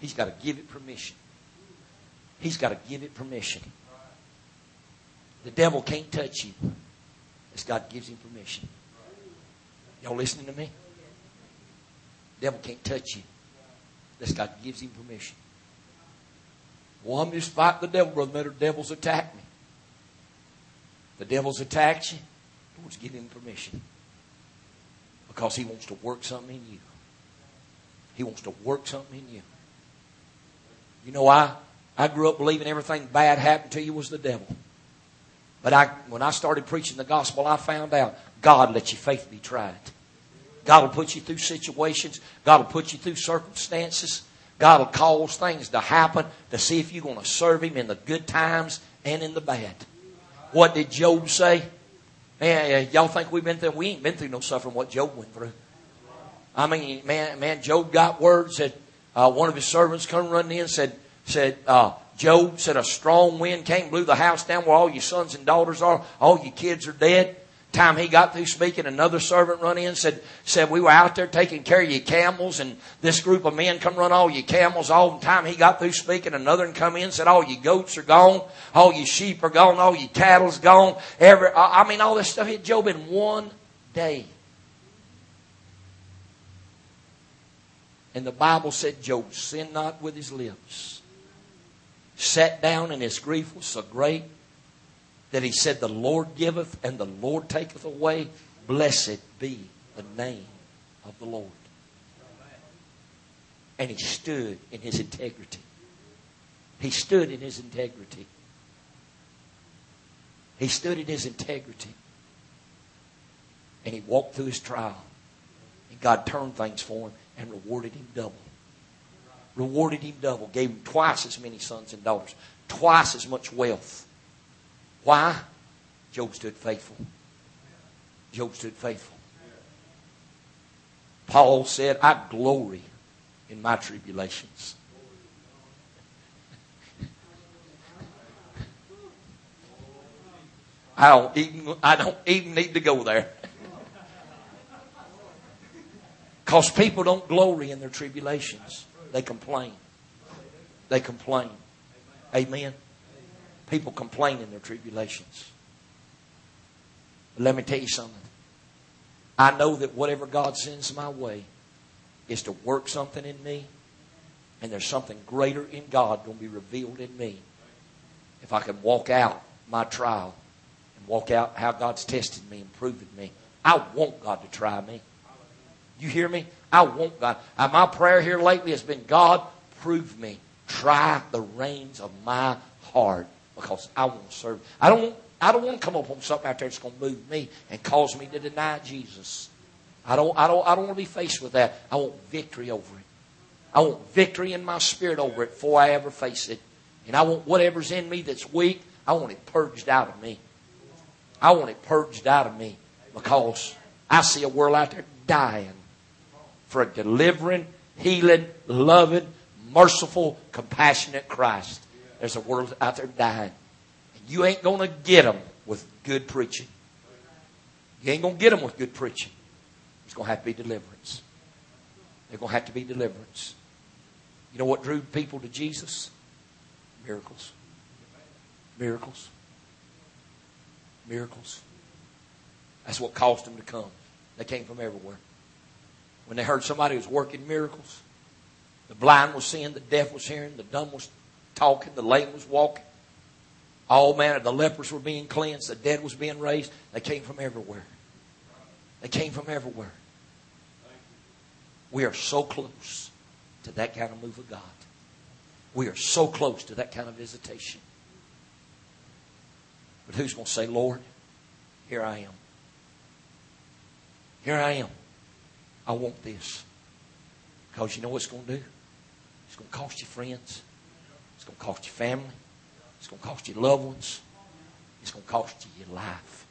He's got to give it permission. He's got to give it permission. The devil can't touch you as God gives him permission. Y'all listening to me? Devil can't touch you unless God gives him permission. Well, I'm just fighting the devil, brother. The devil's attack me. The devil's attacked you. Lord's giving him permission. Because he wants to work something in you. He wants to work something in you. You know, I, I grew up believing everything bad happened to you was the devil. But I, when I started preaching the gospel, I found out God lets your faith be tried. God will put you through situations. God will put you through circumstances. God will cause things to happen to see if you're going to serve Him in the good times and in the bad. What did Job say? Man, y'all think we've been through? We ain't been through no suffering what Job went through. I mean, man, man, Job got word said uh, one of his servants come running in and said said uh, Job said a strong wind came, blew the house down where all your sons and daughters are. All your kids are dead. Time he got through speaking, another servant run in said, said we were out there taking care of your camels, and this group of men come run all your camels. All the time he got through speaking, another one come in said all your goats are gone, all your sheep are gone, all your cattle's gone. Every I mean all this stuff hit Job in one day. And the Bible said Job sinned not with his lips sat down and his grief was so great that he said, The Lord giveth and the Lord taketh away. Blessed be the name of the Lord. And he stood in his integrity. He stood in his integrity. He stood in his integrity. And he walked through his trial. And God turned things for him and rewarded him double. Rewarded him double. Gave him twice as many sons and daughters. Twice as much wealth. Why? Job stood faithful. Job stood faithful. Paul said, I glory in my tribulations. I don't even, I don't even need to go there. Because people don't glory in their tribulations. They complain. They complain. Amen. People complain in their tribulations. But let me tell you something. I know that whatever God sends my way is to work something in me, and there's something greater in God going to be revealed in me if I can walk out my trial and walk out how God's tested me and proven me. I want God to try me. You hear me? I want God. My prayer here lately has been God, prove me. Try the reins of my heart because I want to serve. I don't want I don't want to come up on something out there that's going to move me and cause me to deny Jesus. I don't, I don't, I don't want to be faced with that. I want victory over it. I want victory in my spirit over it before I ever face it. And I want whatever's in me that's weak, I want it purged out of me. I want it purged out of me because I see a world out there dying for a delivering, healing, loving, merciful, compassionate Christ. There's a world out there dying. You ain't going to get them with good preaching. You ain't going to get them with good preaching. It's going to have to be deliverance. There's going to have to be deliverance. You know what drew people to Jesus? Miracles. Miracles. Miracles. That's what caused them to come. They came from everywhere. When they heard somebody was working miracles, the blind was seeing, the deaf was hearing, the dumb was talking, the lame was walking. All manner, the lepers were being cleansed, the dead was being raised. They came from everywhere. They came from everywhere. We are so close to that kind of move of God. We are so close to that kind of visitation. But who's going to say, Lord, here I am. Here I am. I want this. Because you know what it's going to do? It's going to cost you friends. It's going to cost you family. It's going to cost you loved ones. It's going to cost you your life.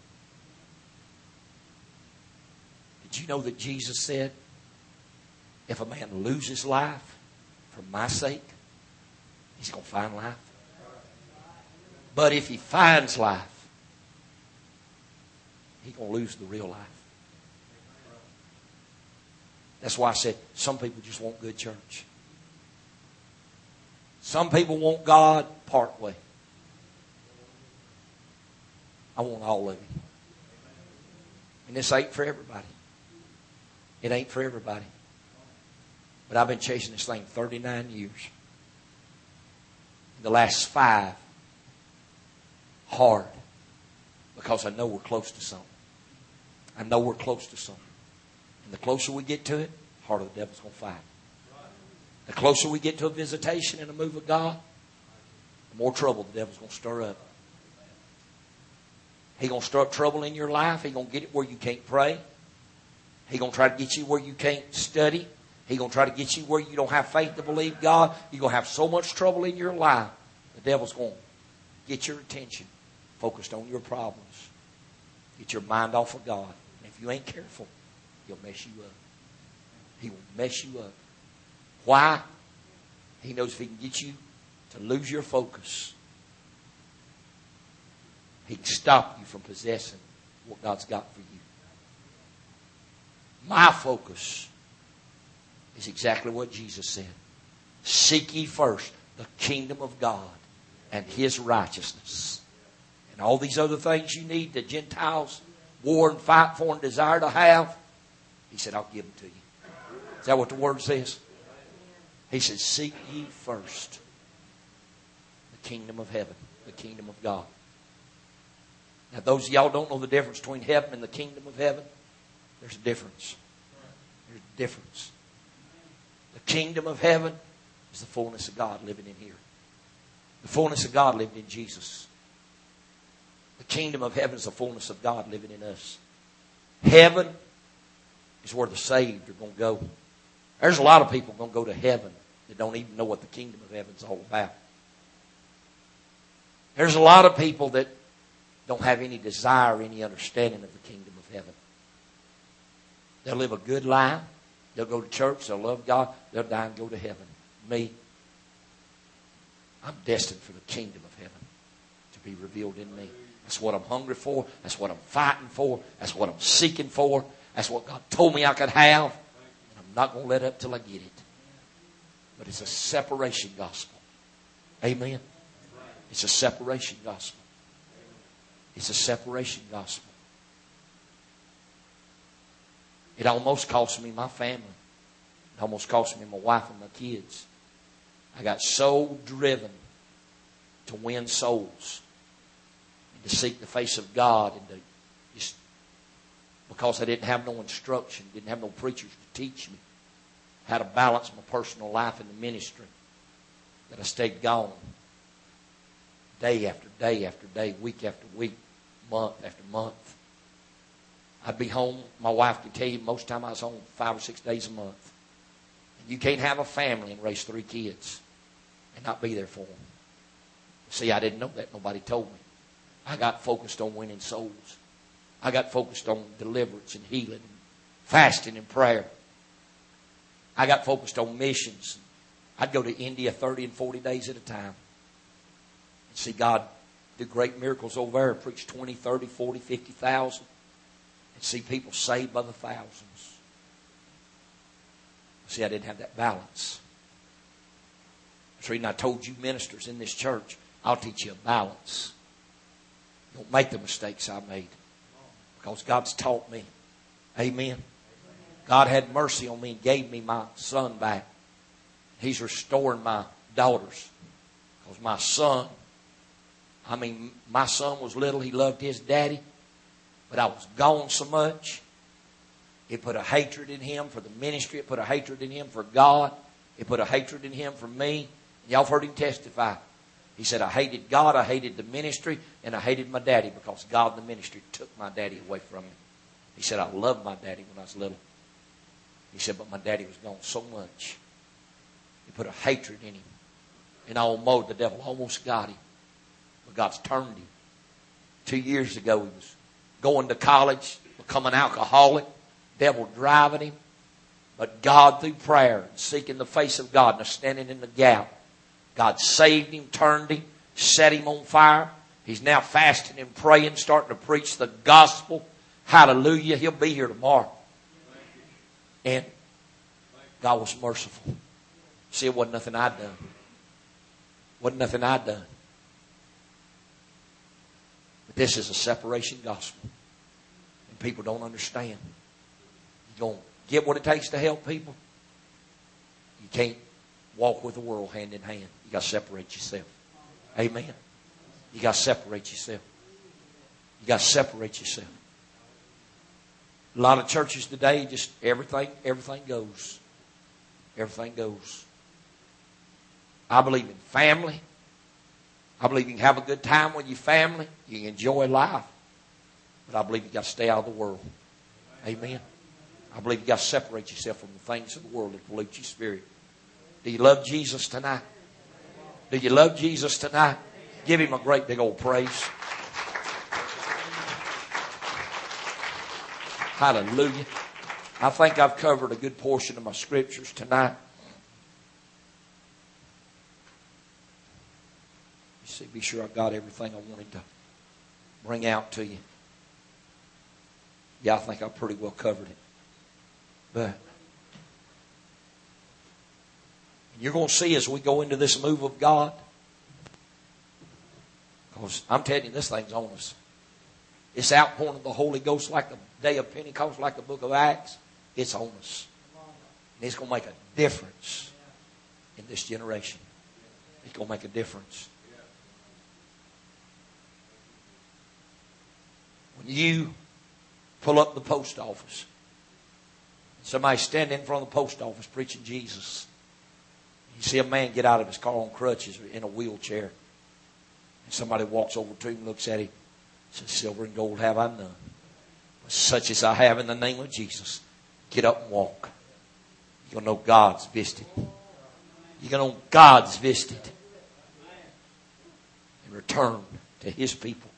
Did you know that Jesus said, if a man loses life for my sake, he's going to find life? But if he finds life, he's going to lose the real life. That's why I said some people just want good church. Some people want God part way. I want all of you. And this ain't for everybody. It ain't for everybody. But I've been chasing this thing 39 years. The last five, hard. Because I know we're close to something. I know we're close to something. The closer we get to it, the harder the devil's going to fight. The closer we get to a visitation and a move of God, the more trouble the devil's going to stir up. He gonna stir up trouble in your life. He gonna get it where you can't pray. He gonna try to get you where you can't study. He gonna try to get you where you don't have faith to believe God. You're gonna have so much trouble in your life. The devil's gonna get your attention focused on your problems. Get your mind off of God. And if you ain't careful, he'll mess you up. He will mess you up. Why? He knows if he can get you to lose your focus, he can stop you from possessing what God's got for you. My focus is exactly what Jesus said. Seek ye first the kingdom of God and his righteousness. And all these other things you need, the Gentiles war and fight for and desire to have, he said, I'll give them to you. Is that what the word says? He said, Seek ye first the kingdom of heaven, the kingdom of God. Now, those of y'all don't know the difference between heaven and the kingdom of heaven. There's a difference. There's a difference. The kingdom of heaven is the fullness of God living in here. The fullness of God living in Jesus. The kingdom of heaven is the fullness of God living in us. Heaven is where the saved are going to go. There's a lot of people going to go to heaven that don't even know what the kingdom of heaven's all about. There's a lot of people that don't have any desire, any understanding of the kingdom of heaven. They'll live a good life. They'll go to church. They'll love God. They'll die and go to heaven. Me, I'm destined for the kingdom of heaven to be revealed in me. That's what I'm hungry for. That's what I'm fighting for. That's what I'm seeking for. That's what God told me I could have. And I'm not going to let up till I get it. But it's a separation gospel. Amen. It's a separation gospel. It's a separation gospel. It almost cost me my family. It almost cost me my wife and my kids. I got so driven to win souls and to seek the face of God and to just because I didn't have no instruction, didn't have no preachers to teach me how to balance my personal life and the ministry that I stayed gone day after day after day, week after week, month after month. I'd be home. My wife could tell you most time I was home five or six days a month. You can't have a family and raise three kids and not be there for them. See, I didn't know that. Nobody told me. I got focused on winning souls. I got focused on deliverance and healing, and fasting and prayer. I got focused on missions. I'd go to India 30 and 40 days at a time and see God do great miracles over there, preach 20, 30, 40, 50,000, and see people saved by the thousands. See, I didn't have that balance. That's the reason I told you ministers in this church, I'll teach you a balance. Don't make the mistakes I made. Because God's taught me. Amen. God had mercy on me and gave me my son back. He's restoring my daughters. Because my son, I mean, my son was little, he loved his daddy, but I was gone so much. It put a hatred in him for the ministry, it put a hatred in him for God, it put a hatred in him for me. Y'all have heard him testify. He said, I hated God, I hated the ministry, and I hated my daddy because God and the ministry took my daddy away from me. He said, I loved my daddy when I was little. He said, but my daddy was gone so much. He put a hatred in him. And almost, the devil almost got him. But God's turned him. Two years ago, he was going to college, becoming alcoholic, devil driving him. But God, through prayer and seeking the face of God and standing in the gap, God saved him, turned him, set him on fire. He's now fasting and praying, starting to preach the gospel. Hallelujah. He'll be here tomorrow. And God was merciful. See, it wasn't nothing I'd done. Wasn't nothing I'd done. But this is a separation gospel. And people don't understand. You don't get what it takes to help people. You can't walk with the world hand in hand. You got to separate yourself. Amen. You got to separate yourself. You got to separate yourself. A lot of churches today, just everything, everything goes. Everything goes. I believe in family. I believe you can have a good time with your family. You can enjoy life. But I believe you got to stay out of the world. Amen. I believe you got to separate yourself from the things of the world that pollute your spirit. Do you love Jesus tonight? Do you love Jesus tonight? Give him a great big old praise. Hallelujah. I think I've covered a good portion of my scriptures tonight. You see, be sure I got everything I wanted to bring out to you. Yeah, I think I pretty well covered it. But you're going to see as we go into this move of God, because I'm telling you, this thing's on us. It's outpouring of the Holy Ghost like the day of Pentecost, like the book of Acts. It's on us. And it's going to make a difference in this generation. It's going to make a difference. When you pull up the post office, somebody standing in front of the post office preaching Jesus, you see a man get out of his car on crutches in a wheelchair, and somebody walks over to him, looks at him, says, Silver and gold have I none. Such as I have in the name of Jesus. Get up and walk. Going know God's visited. You're going to know God's visited. And return to His people.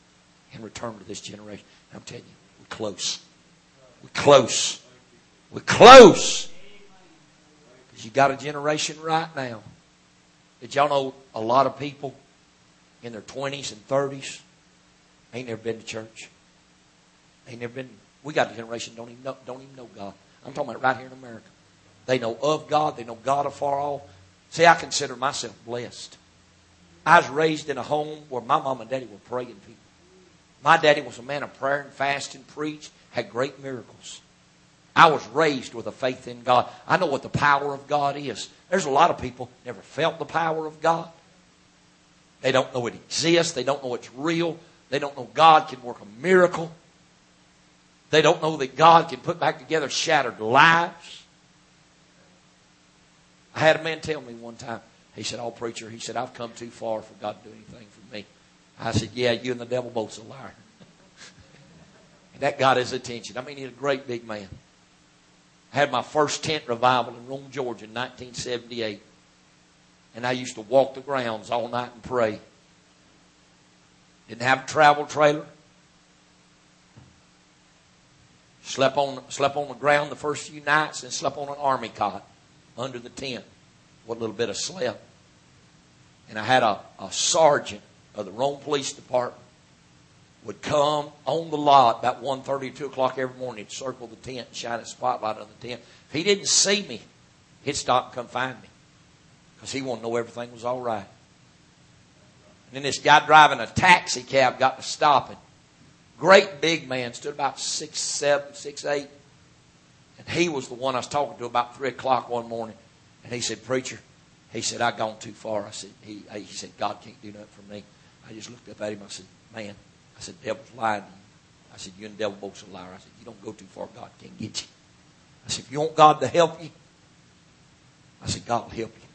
And return to this generation. I'm telling you, we're close. We're close. We're close. You got a generation right now. Did y'all know a lot of people in their 20s and 30s ain't never been to church? Ain't never been. We got a generation don't even know, don't even know God. I'm talking about right here in America. They know of God. They know God afar off. See, I consider myself blessed. I was raised in a home where my mom and daddy were praying people. My daddy was a man of prayer and fast and preached, had great miracles. I was raised with a faith in God. I know what the power of God is. There's a lot of people never felt the power of God. They don't know it exists. They don't know it's real. They don't know God can work a miracle. They don't know that God can put back together shattered lives. I had a man tell me one time, he said, Oh, preacher, he said, I've come too far for God to do anything for me. I said, Yeah, you and the devil both's a liar. that got his attention. I mean, he's a great big man. I had my first tent revival in Rome, Georgia in 1978. And I used to walk the grounds all night and pray. Didn't have a travel trailer. Slept on, slept on the ground the first few nights and slept on an army cot under the tent. What a little bit of slept. And I had a, a sergeant of the Rome Police Department would come on the lot about 1.30, 2 o'clock every morning. He'd circle the tent and shine a spotlight on the tent. If he didn't see me, he'd stop and come find me. Because he wanted to know everything was all right. And then this guy driving a taxi cab got to stopping. Great big man, stood about six seven, six eight. And he was the one I was talking to about three o'clock one morning. And he said, Preacher, he said, I've gone too far. I said, he, he said, God can't do nothing for me. I just looked up at him. I said, Man, I said, devil's lying to you. I said, you and the devil both a liar. I said, you don't go too far. God can't get you. I said, if you want God to help you, I said, God will help you.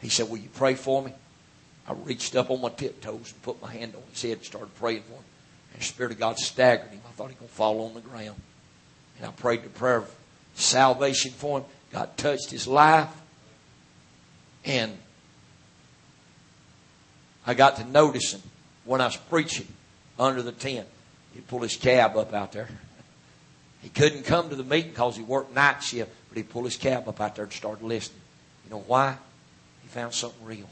He said, will you pray for me? I reached up on my tiptoes and put my hand on his head and started praying for him. And the Spirit of God staggered him. I thought he was going to fall on the ground. And I prayed the prayer of salvation for him. God touched his life. And I got to notice him when I was preaching under the tent. He'd pull his cab up out there. He couldn't come to the meeting because he worked night shift, but he'd pull his cab up out there and start listening. You know why? He found something real.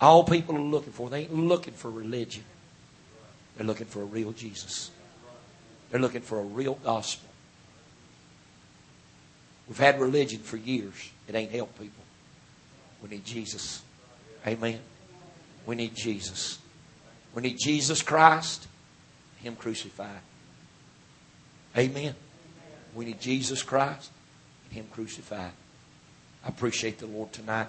All people are looking for, they ain't looking for religion. They're looking for a real Jesus. They're looking for a real gospel. We've had religion for years. It ain't helped people. We need Jesus. Amen. We need Jesus. We need Jesus Christ, Him crucified. Amen. We need Jesus Christ and Him crucified. I appreciate the Lord tonight.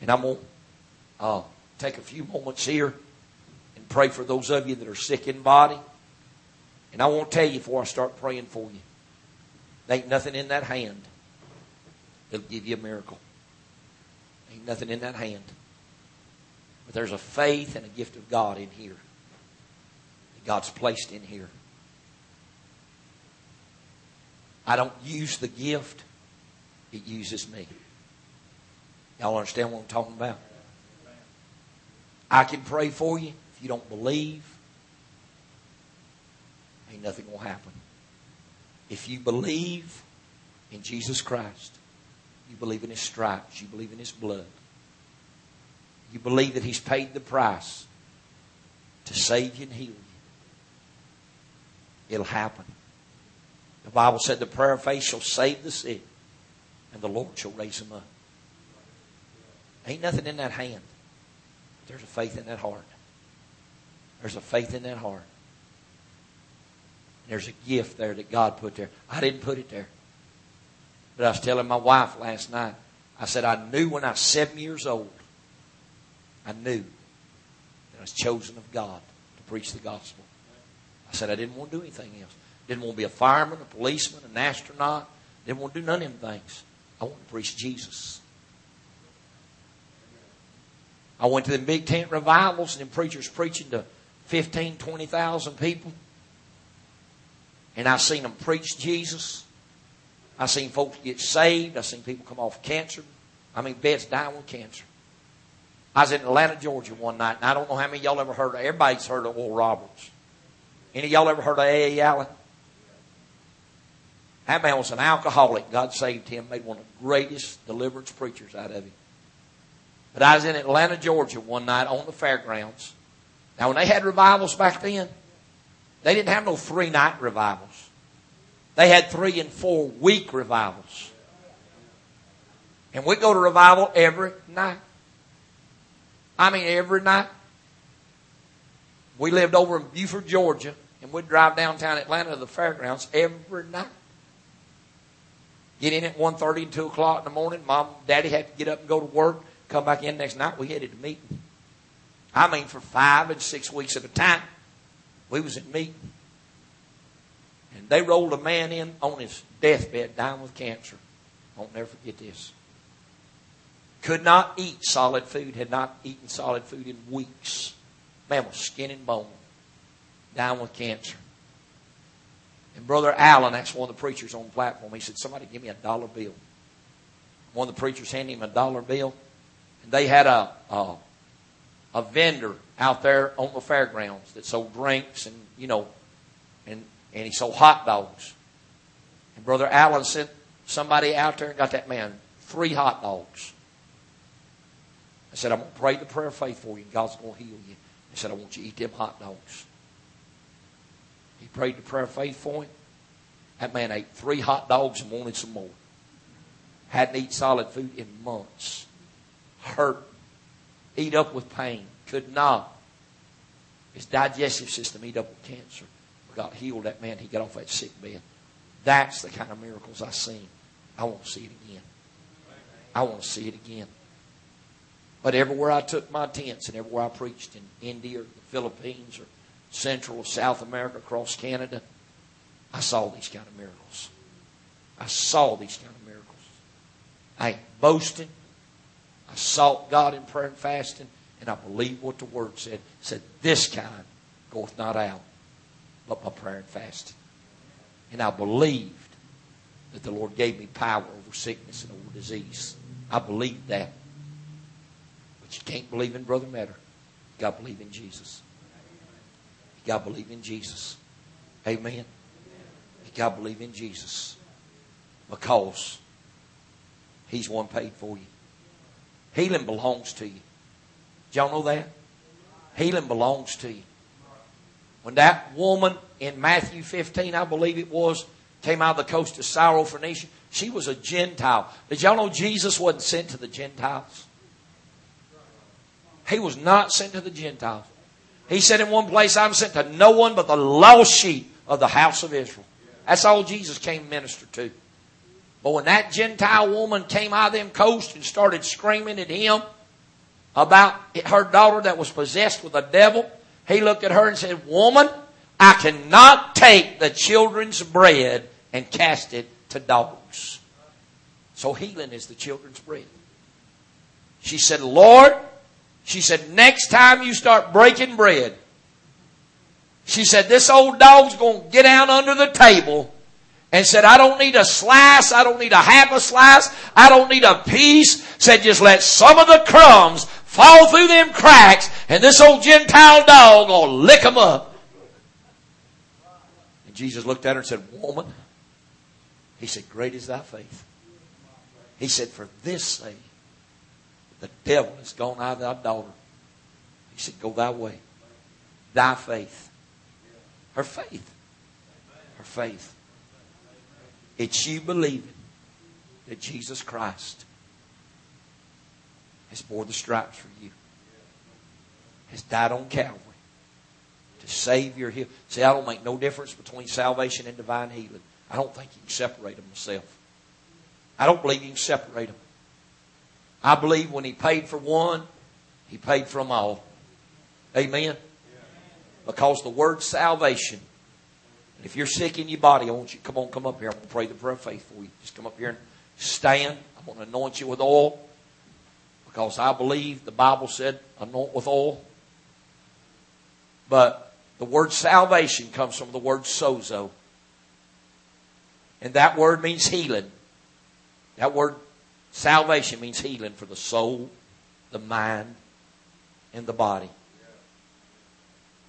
And I'm going to uh, take a few moments here and pray for those of you that are sick in body. And I won't tell you before I start praying for you. There ain't nothing in that hand that'll give you a miracle. Ain't nothing in that hand. But there's a faith and a gift of God in here. That God's placed in here. I don't use the gift, it uses me. Y'all understand what I'm talking about? I can pray for you. If you don't believe, ain't nothing will happen. If you believe in Jesus Christ, you believe in His stripes, you believe in His blood, you believe that He's paid the price to save you and heal you, it'll happen. The Bible said the prayer of faith shall save the sick, and the Lord shall raise them up. Ain't nothing in that hand. There's a faith in that heart. There's a faith in that heart. There's a gift there that God put there. I didn't put it there. But I was telling my wife last night, I said, I knew when I was seven years old I knew that I was chosen of God to preach the gospel. I said I didn't want to do anything else. Didn't want to be a fireman, a policeman, an astronaut. Didn't want to do none of them things. I wanted to preach Jesus. I went to the big tent revivals and them preachers preaching to 15, 20,000 people. And I seen them preach Jesus. I seen folks get saved. I seen people come off cancer. I mean, beds die with cancer. I was in Atlanta, Georgia one night, and I don't know how many y'all ever heard of, everybody's heard of Oral Roberts. Any y'all ever heard of A.A. Allen? That man was an alcoholic. God saved him, made one of the greatest deliverance preachers out of him. But I was in Atlanta, Georgia one night on the fairgrounds. Now, when they had revivals back then, they didn't have no three night revivals. They had three and four week revivals. And we go to revival every night. I mean, every night. We lived over in Buford, Georgia, and we'd drive downtown Atlanta to the fairgrounds every night. Get in at 1.30 and 2 o'clock in the morning. Mom, and Daddy had to get up and go to work. Come back in next night. We headed to meeting. I mean, for five and six weeks at a time, we was in meeting. And they rolled a man in on his deathbed, dying with cancer. I'll never forget this. Could not eat solid food, had not eaten solid food in weeks. Man was skin and bone, dying with cancer. And Brother Allen, that's one of the preachers on the platform, he said, Somebody give me a dollar bill. One of the preachers handed him a dollar bill. And they had a, a, a vendor out there on the fairgrounds that sold drinks and, you know, and, and he sold hot dogs. And Brother Allen sent somebody out there and got that man three hot dogs. I said, I'm going to pray the prayer of faith for you, and God's going to heal you. He said, I want you to eat them hot dogs. He prayed the prayer of faith for him. That man ate three hot dogs and wanted some more. Hadn't eaten solid food in months. Hurt. Eat up with pain. Could not. His digestive system eat up with cancer. God healed that man. He got off that sick bed. That's the kind of miracles I've seen. I want to see it again. I want to see it again. But everywhere I took my tents and everywhere I preached in India or the Philippines or Central or South America, across Canada, I saw these kind of miracles. I saw these kind of miracles. I ain't boasting. I sought God in prayer and fasting, and I believe what the Word said. It said, This kind goeth not out, but by prayer and fasting. And I believed that the Lord gave me power over sickness and over disease. I believed that. You can't believe in Brother Matter. You got to believe in Jesus. You got to believe in Jesus. Amen. You got to believe in Jesus. Because He's one paid for you. Healing belongs to you. Did y'all know that? Healing belongs to you. When that woman in Matthew 15, I believe it was, came out of the coast of Syrophoenicia, she was a Gentile. Did y'all know Jesus wasn't sent to the Gentiles? He was not sent to the Gentiles. He said in one place, I'm sent to no one but the lost sheep of the house of Israel. That's all Jesus came minister to. But when that Gentile woman came out of them coast and started screaming at him about her daughter that was possessed with a devil, he looked at her and said, Woman, I cannot take the children's bread and cast it to dogs. So healing is the children's bread. She said, Lord, she said, next time you start breaking bread, she said, this old dog's going to get down under the table and said, I don't need a slice. I don't need a half a slice. I don't need a piece. Said, just let some of the crumbs fall through them cracks and this old Gentile dog will lick them up. And Jesus looked at her and said, woman, he said, great is thy faith. He said, for this sake, the devil has gone out of thy daughter. He said, Go thy way. Thy faith. Her faith. Her faith. It's you believing that Jesus Christ has bore the stripes for you, has died on Calvary to save your healing. See, I don't make no difference between salvation and divine healing. I don't think you can separate them myself. I don't believe you can separate them. I believe when he paid for one, he paid for them all. Amen? Because the word salvation, if you're sick in your body, I want you come on, come up here. I'm going to pray the prayer of faith for you. Just come up here and stand. I'm going to anoint you with oil. Because I believe the Bible said anoint with oil. But the word salvation comes from the word sozo. And that word means healing. That word salvation means healing for the soul, the mind, and the body.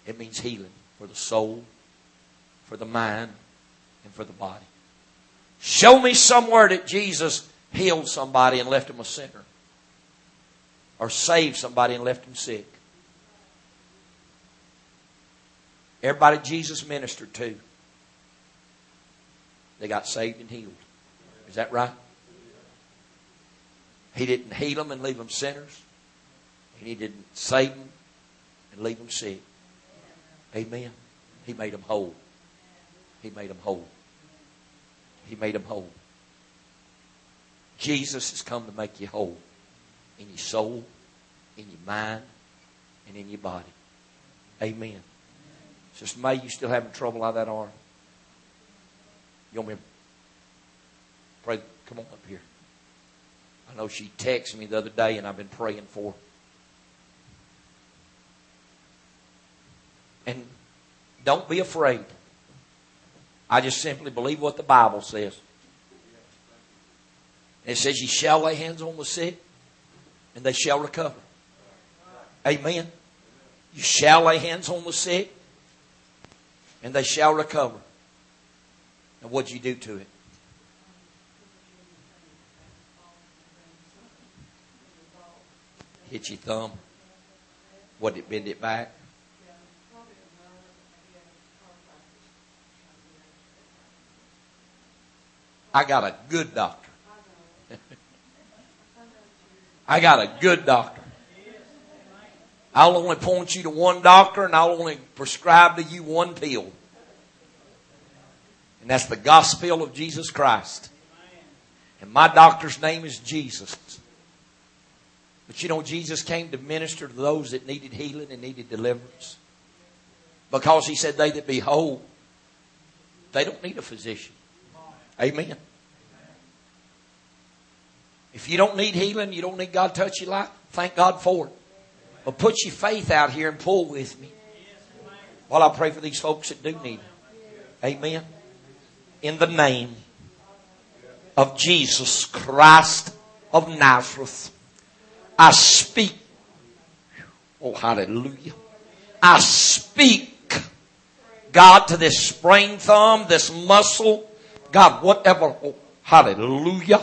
It means healing for the soul, for the mind, and for the body. Show me somewhere that Jesus healed somebody and left him a sinner. Or saved somebody and left him sick. Everybody Jesus ministered to, they got saved and healed. Is that right? He didn't heal them and leave them sinners. And he didn't save them and leave them sick. Amen. He made them whole. He made them whole. He made them whole. Jesus has come to make you whole in your soul, in your mind, and in your body. Amen. Sister May, you still having trouble out of that arm? You want me to pray? Come on up here. I know she texted me the other day and I've been praying for her. And don't be afraid. I just simply believe what the Bible says. It says, You shall lay hands on the sick, and they shall recover. Amen. You shall lay hands on the sick, and they shall recover. And what'd you do to it? Hit your thumb. What it bend it back? I got a good doctor. I got a good doctor. I'll only point you to one doctor and I'll only prescribe to you one pill. And that's the gospel of Jesus Christ. And my doctor's name is Jesus. But you know, Jesus came to minister to those that needed healing and needed deliverance. Because he said, They that be whole, they don't need a physician. Amen. If you don't need healing, you don't need God to touch your life, thank God for it. But put your faith out here and pull with me. While I pray for these folks that do need it. Amen. In the name of Jesus Christ of Nazareth, I speak. Oh, hallelujah. I speak, God, to this sprain thumb, this muscle, God, whatever. Oh, hallelujah.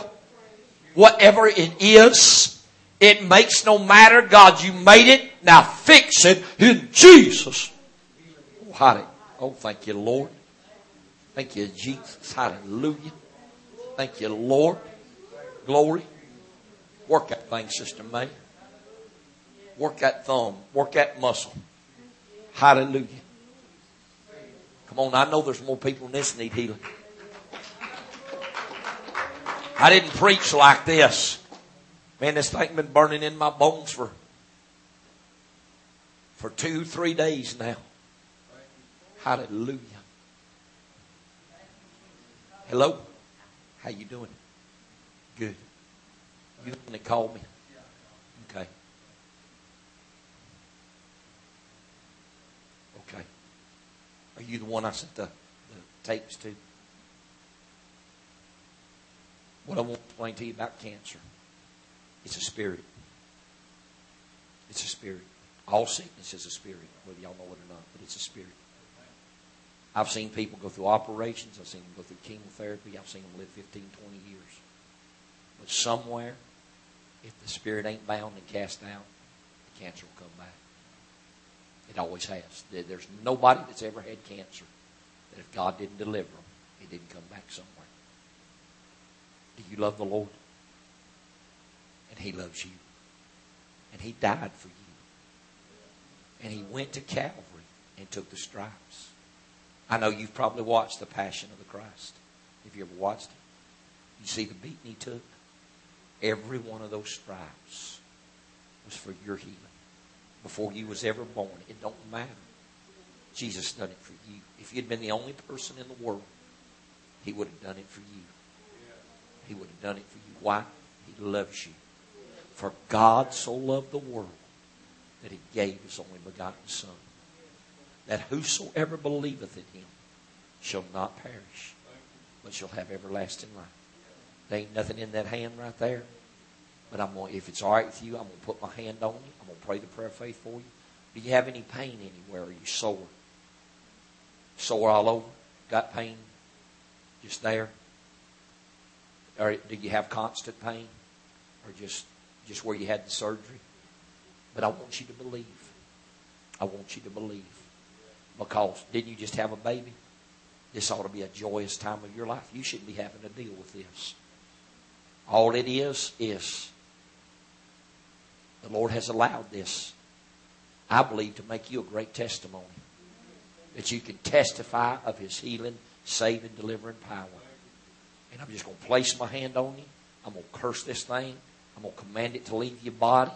Whatever it is, it makes no matter. God, you made it. Now fix it in Jesus. Oh, hallelujah. Oh, thank you, Lord. Thank you, Jesus. Hallelujah. Thank you, Lord. Glory. Work that thing, Sister May. Work that thumb. Work that muscle. Hallelujah. Come on, I know there's more people in this need healing. I didn't preach like this. Man, this thing been burning in my bones for for two, three days now. Hallelujah. Hello? How you doing? Good. You the one that called me? Okay. Okay. Are you the one I sent the, the tapes to? What I want to explain to you about cancer. It's a spirit. It's a spirit. All sickness is a spirit, whether y'all know it or not, but it's a spirit. I've seen people go through operations. I've seen them go through chemotherapy. I've seen them live 15, 20 years. But somewhere, if the spirit ain't bound and cast out, the cancer will come back. It always has. There's nobody that's ever had cancer that if God didn't deliver them, it didn't come back somewhere. Do you love the Lord? And He loves you. And He died for you. And He went to Calvary and took the stripes. I know you've probably watched The Passion of the Christ. Have you ever watched it? You see the beating He took? Every one of those stripes was for your healing. Before you was ever born. It don't matter. Jesus done it for you. If you'd been the only person in the world, He would have done it for you. He would have done it for you. Why? He loves you. For God so loved the world that he gave his only begotten Son, that whosoever believeth in him shall not perish, but you'll have everlasting life. There ain't nothing in that hand right there. But I'm going if it's all right with you, I'm going to put my hand on you. I'm going to pray the prayer of faith for you. Do you have any pain anywhere? Are you sore? Sore all over? Got pain just there? Or do you have constant pain? Or just just where you had the surgery? But I want you to believe. I want you to believe. Because didn't you just have a baby? This ought to be a joyous time of your life. You shouldn't be having to deal with this. All it is, is the Lord has allowed this, I believe, to make you a great testimony. That you can testify of His healing, saving, delivering power. And I'm just going to place my hand on you. I'm going to curse this thing. I'm going to command it to leave your body.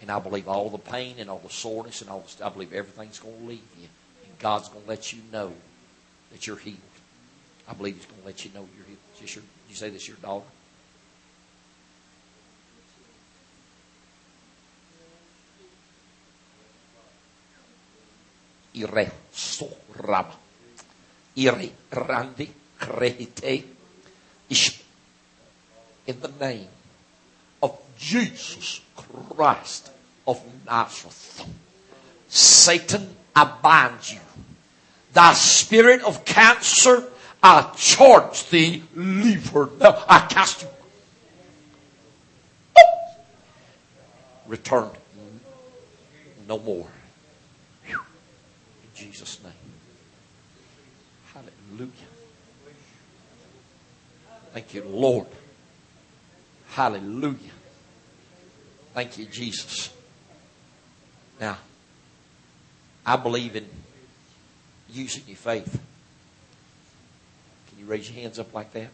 And I believe all the pain and all the soreness and all the stuff, I believe everything's going to leave you. And God's going to let you know that you're healed. I believe He's going to let you know you're healed. Just your, you say this your daughter? Ire soraba. Ire randi krehite. In the name of Jesus Christ of Nazareth. Satan, I bind you. Thy spirit of cancer, I charge thee, leave her now. I cast you. Return no more. Jesus' name. Hallelujah. Thank you, Lord. Hallelujah. Thank you, Jesus. Now, I believe in using your faith. Can you raise your hands up like that?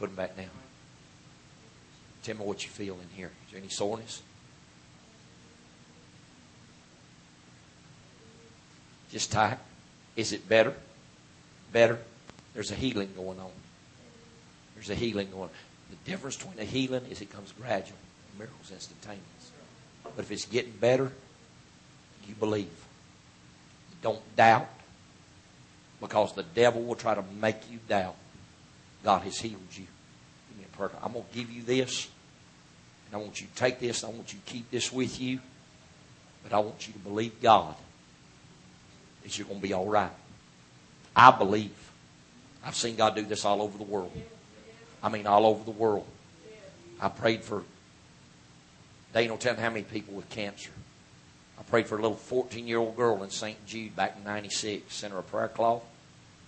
Put them back down. Tell me what you feel in here. Is there any soreness? Just tight. Is it better? Better. There's a healing going on. There's a healing going on. The difference between a healing is it comes gradual. Miracle's instantaneous. But if it's getting better, you believe. You don't doubt. Because the devil will try to make you doubt. God has healed you. I'm going to give you this. And I want you to take this. I want you to keep this with you. But I want you to believe God that you're going to be all right. I believe. I've seen God do this all over the world. I mean, all over the world. I prayed for, Dane will tell how many people with cancer. I prayed for a little 14 year old girl in St. Jude back in 96. Sent her a prayer cloth.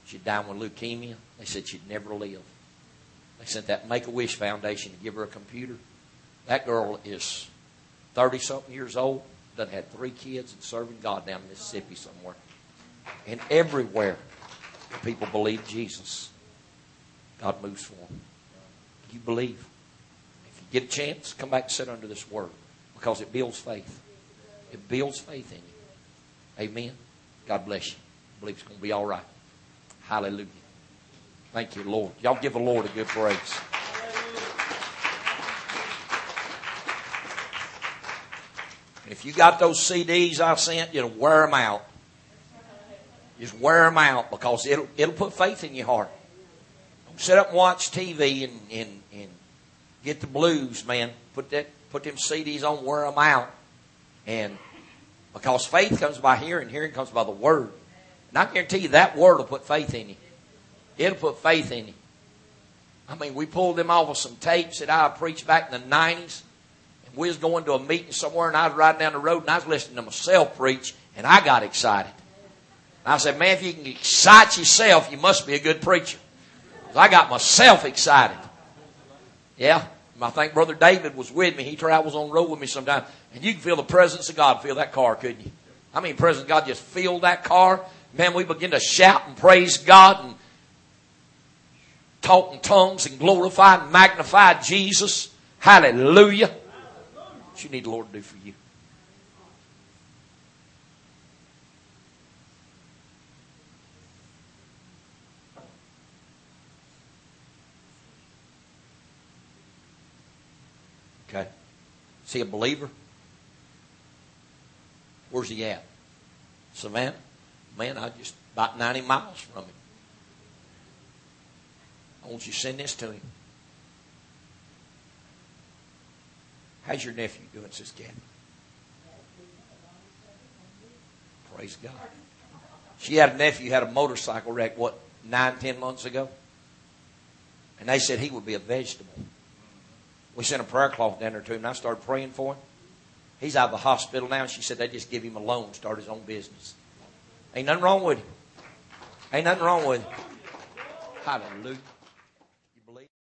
She'd died with leukemia. They said she'd never live. They sent that Make a Wish Foundation to give her a computer. That girl is 30 something years old, done had three kids, and serving God down in Mississippi somewhere. And everywhere people believe Jesus, God moves for them. You believe. If you get a chance, come back and sit under this word because it builds faith. It builds faith in you. Amen. God bless you. I believe it's going to be all right. Hallelujah. Thank you, Lord. Y'all give the Lord a good praise. If you got those CDs I sent, you know, wear them out. Just wear them out because it'll, it'll put faith in your heart. Don't sit up and watch TV and, and, and get the blues, man. Put that, put them CDs on, wear them out. And because faith comes by hearing, hearing comes by the word. And I guarantee you that word will put faith in you. It'll put faith in you. I mean, we pulled them off of some tapes that I preached back in the 90s. And we was going to a meeting somewhere and I was riding down the road and I was listening to myself preach and I got excited. I said, man, if you can excite yourself, you must be a good preacher. I got myself excited. Yeah. I think Brother David was with me. He travels on the road with me sometimes. And you can feel the presence of God feel that car, couldn't you? I mean, presence of God just filled that car. Man, we begin to shout and praise God and talk in tongues and glorify and magnify Jesus. Hallelujah. What you need the Lord to do for you. Okay. Is he a believer? Where's he at? Savannah? Man, I just about 90 miles from him. I want you to send this to him. How's your nephew doing, says Kathy? Praise God. She had a nephew had a motorcycle wreck, what, nine, ten months ago? And they said he would be a vegetable. We sent a prayer cloth down there to him, and I started praying for him. He's out of the hospital now. She said they just give him a loan, start his own business. Ain't nothing wrong with him. Ain't nothing wrong with him. Hallelujah.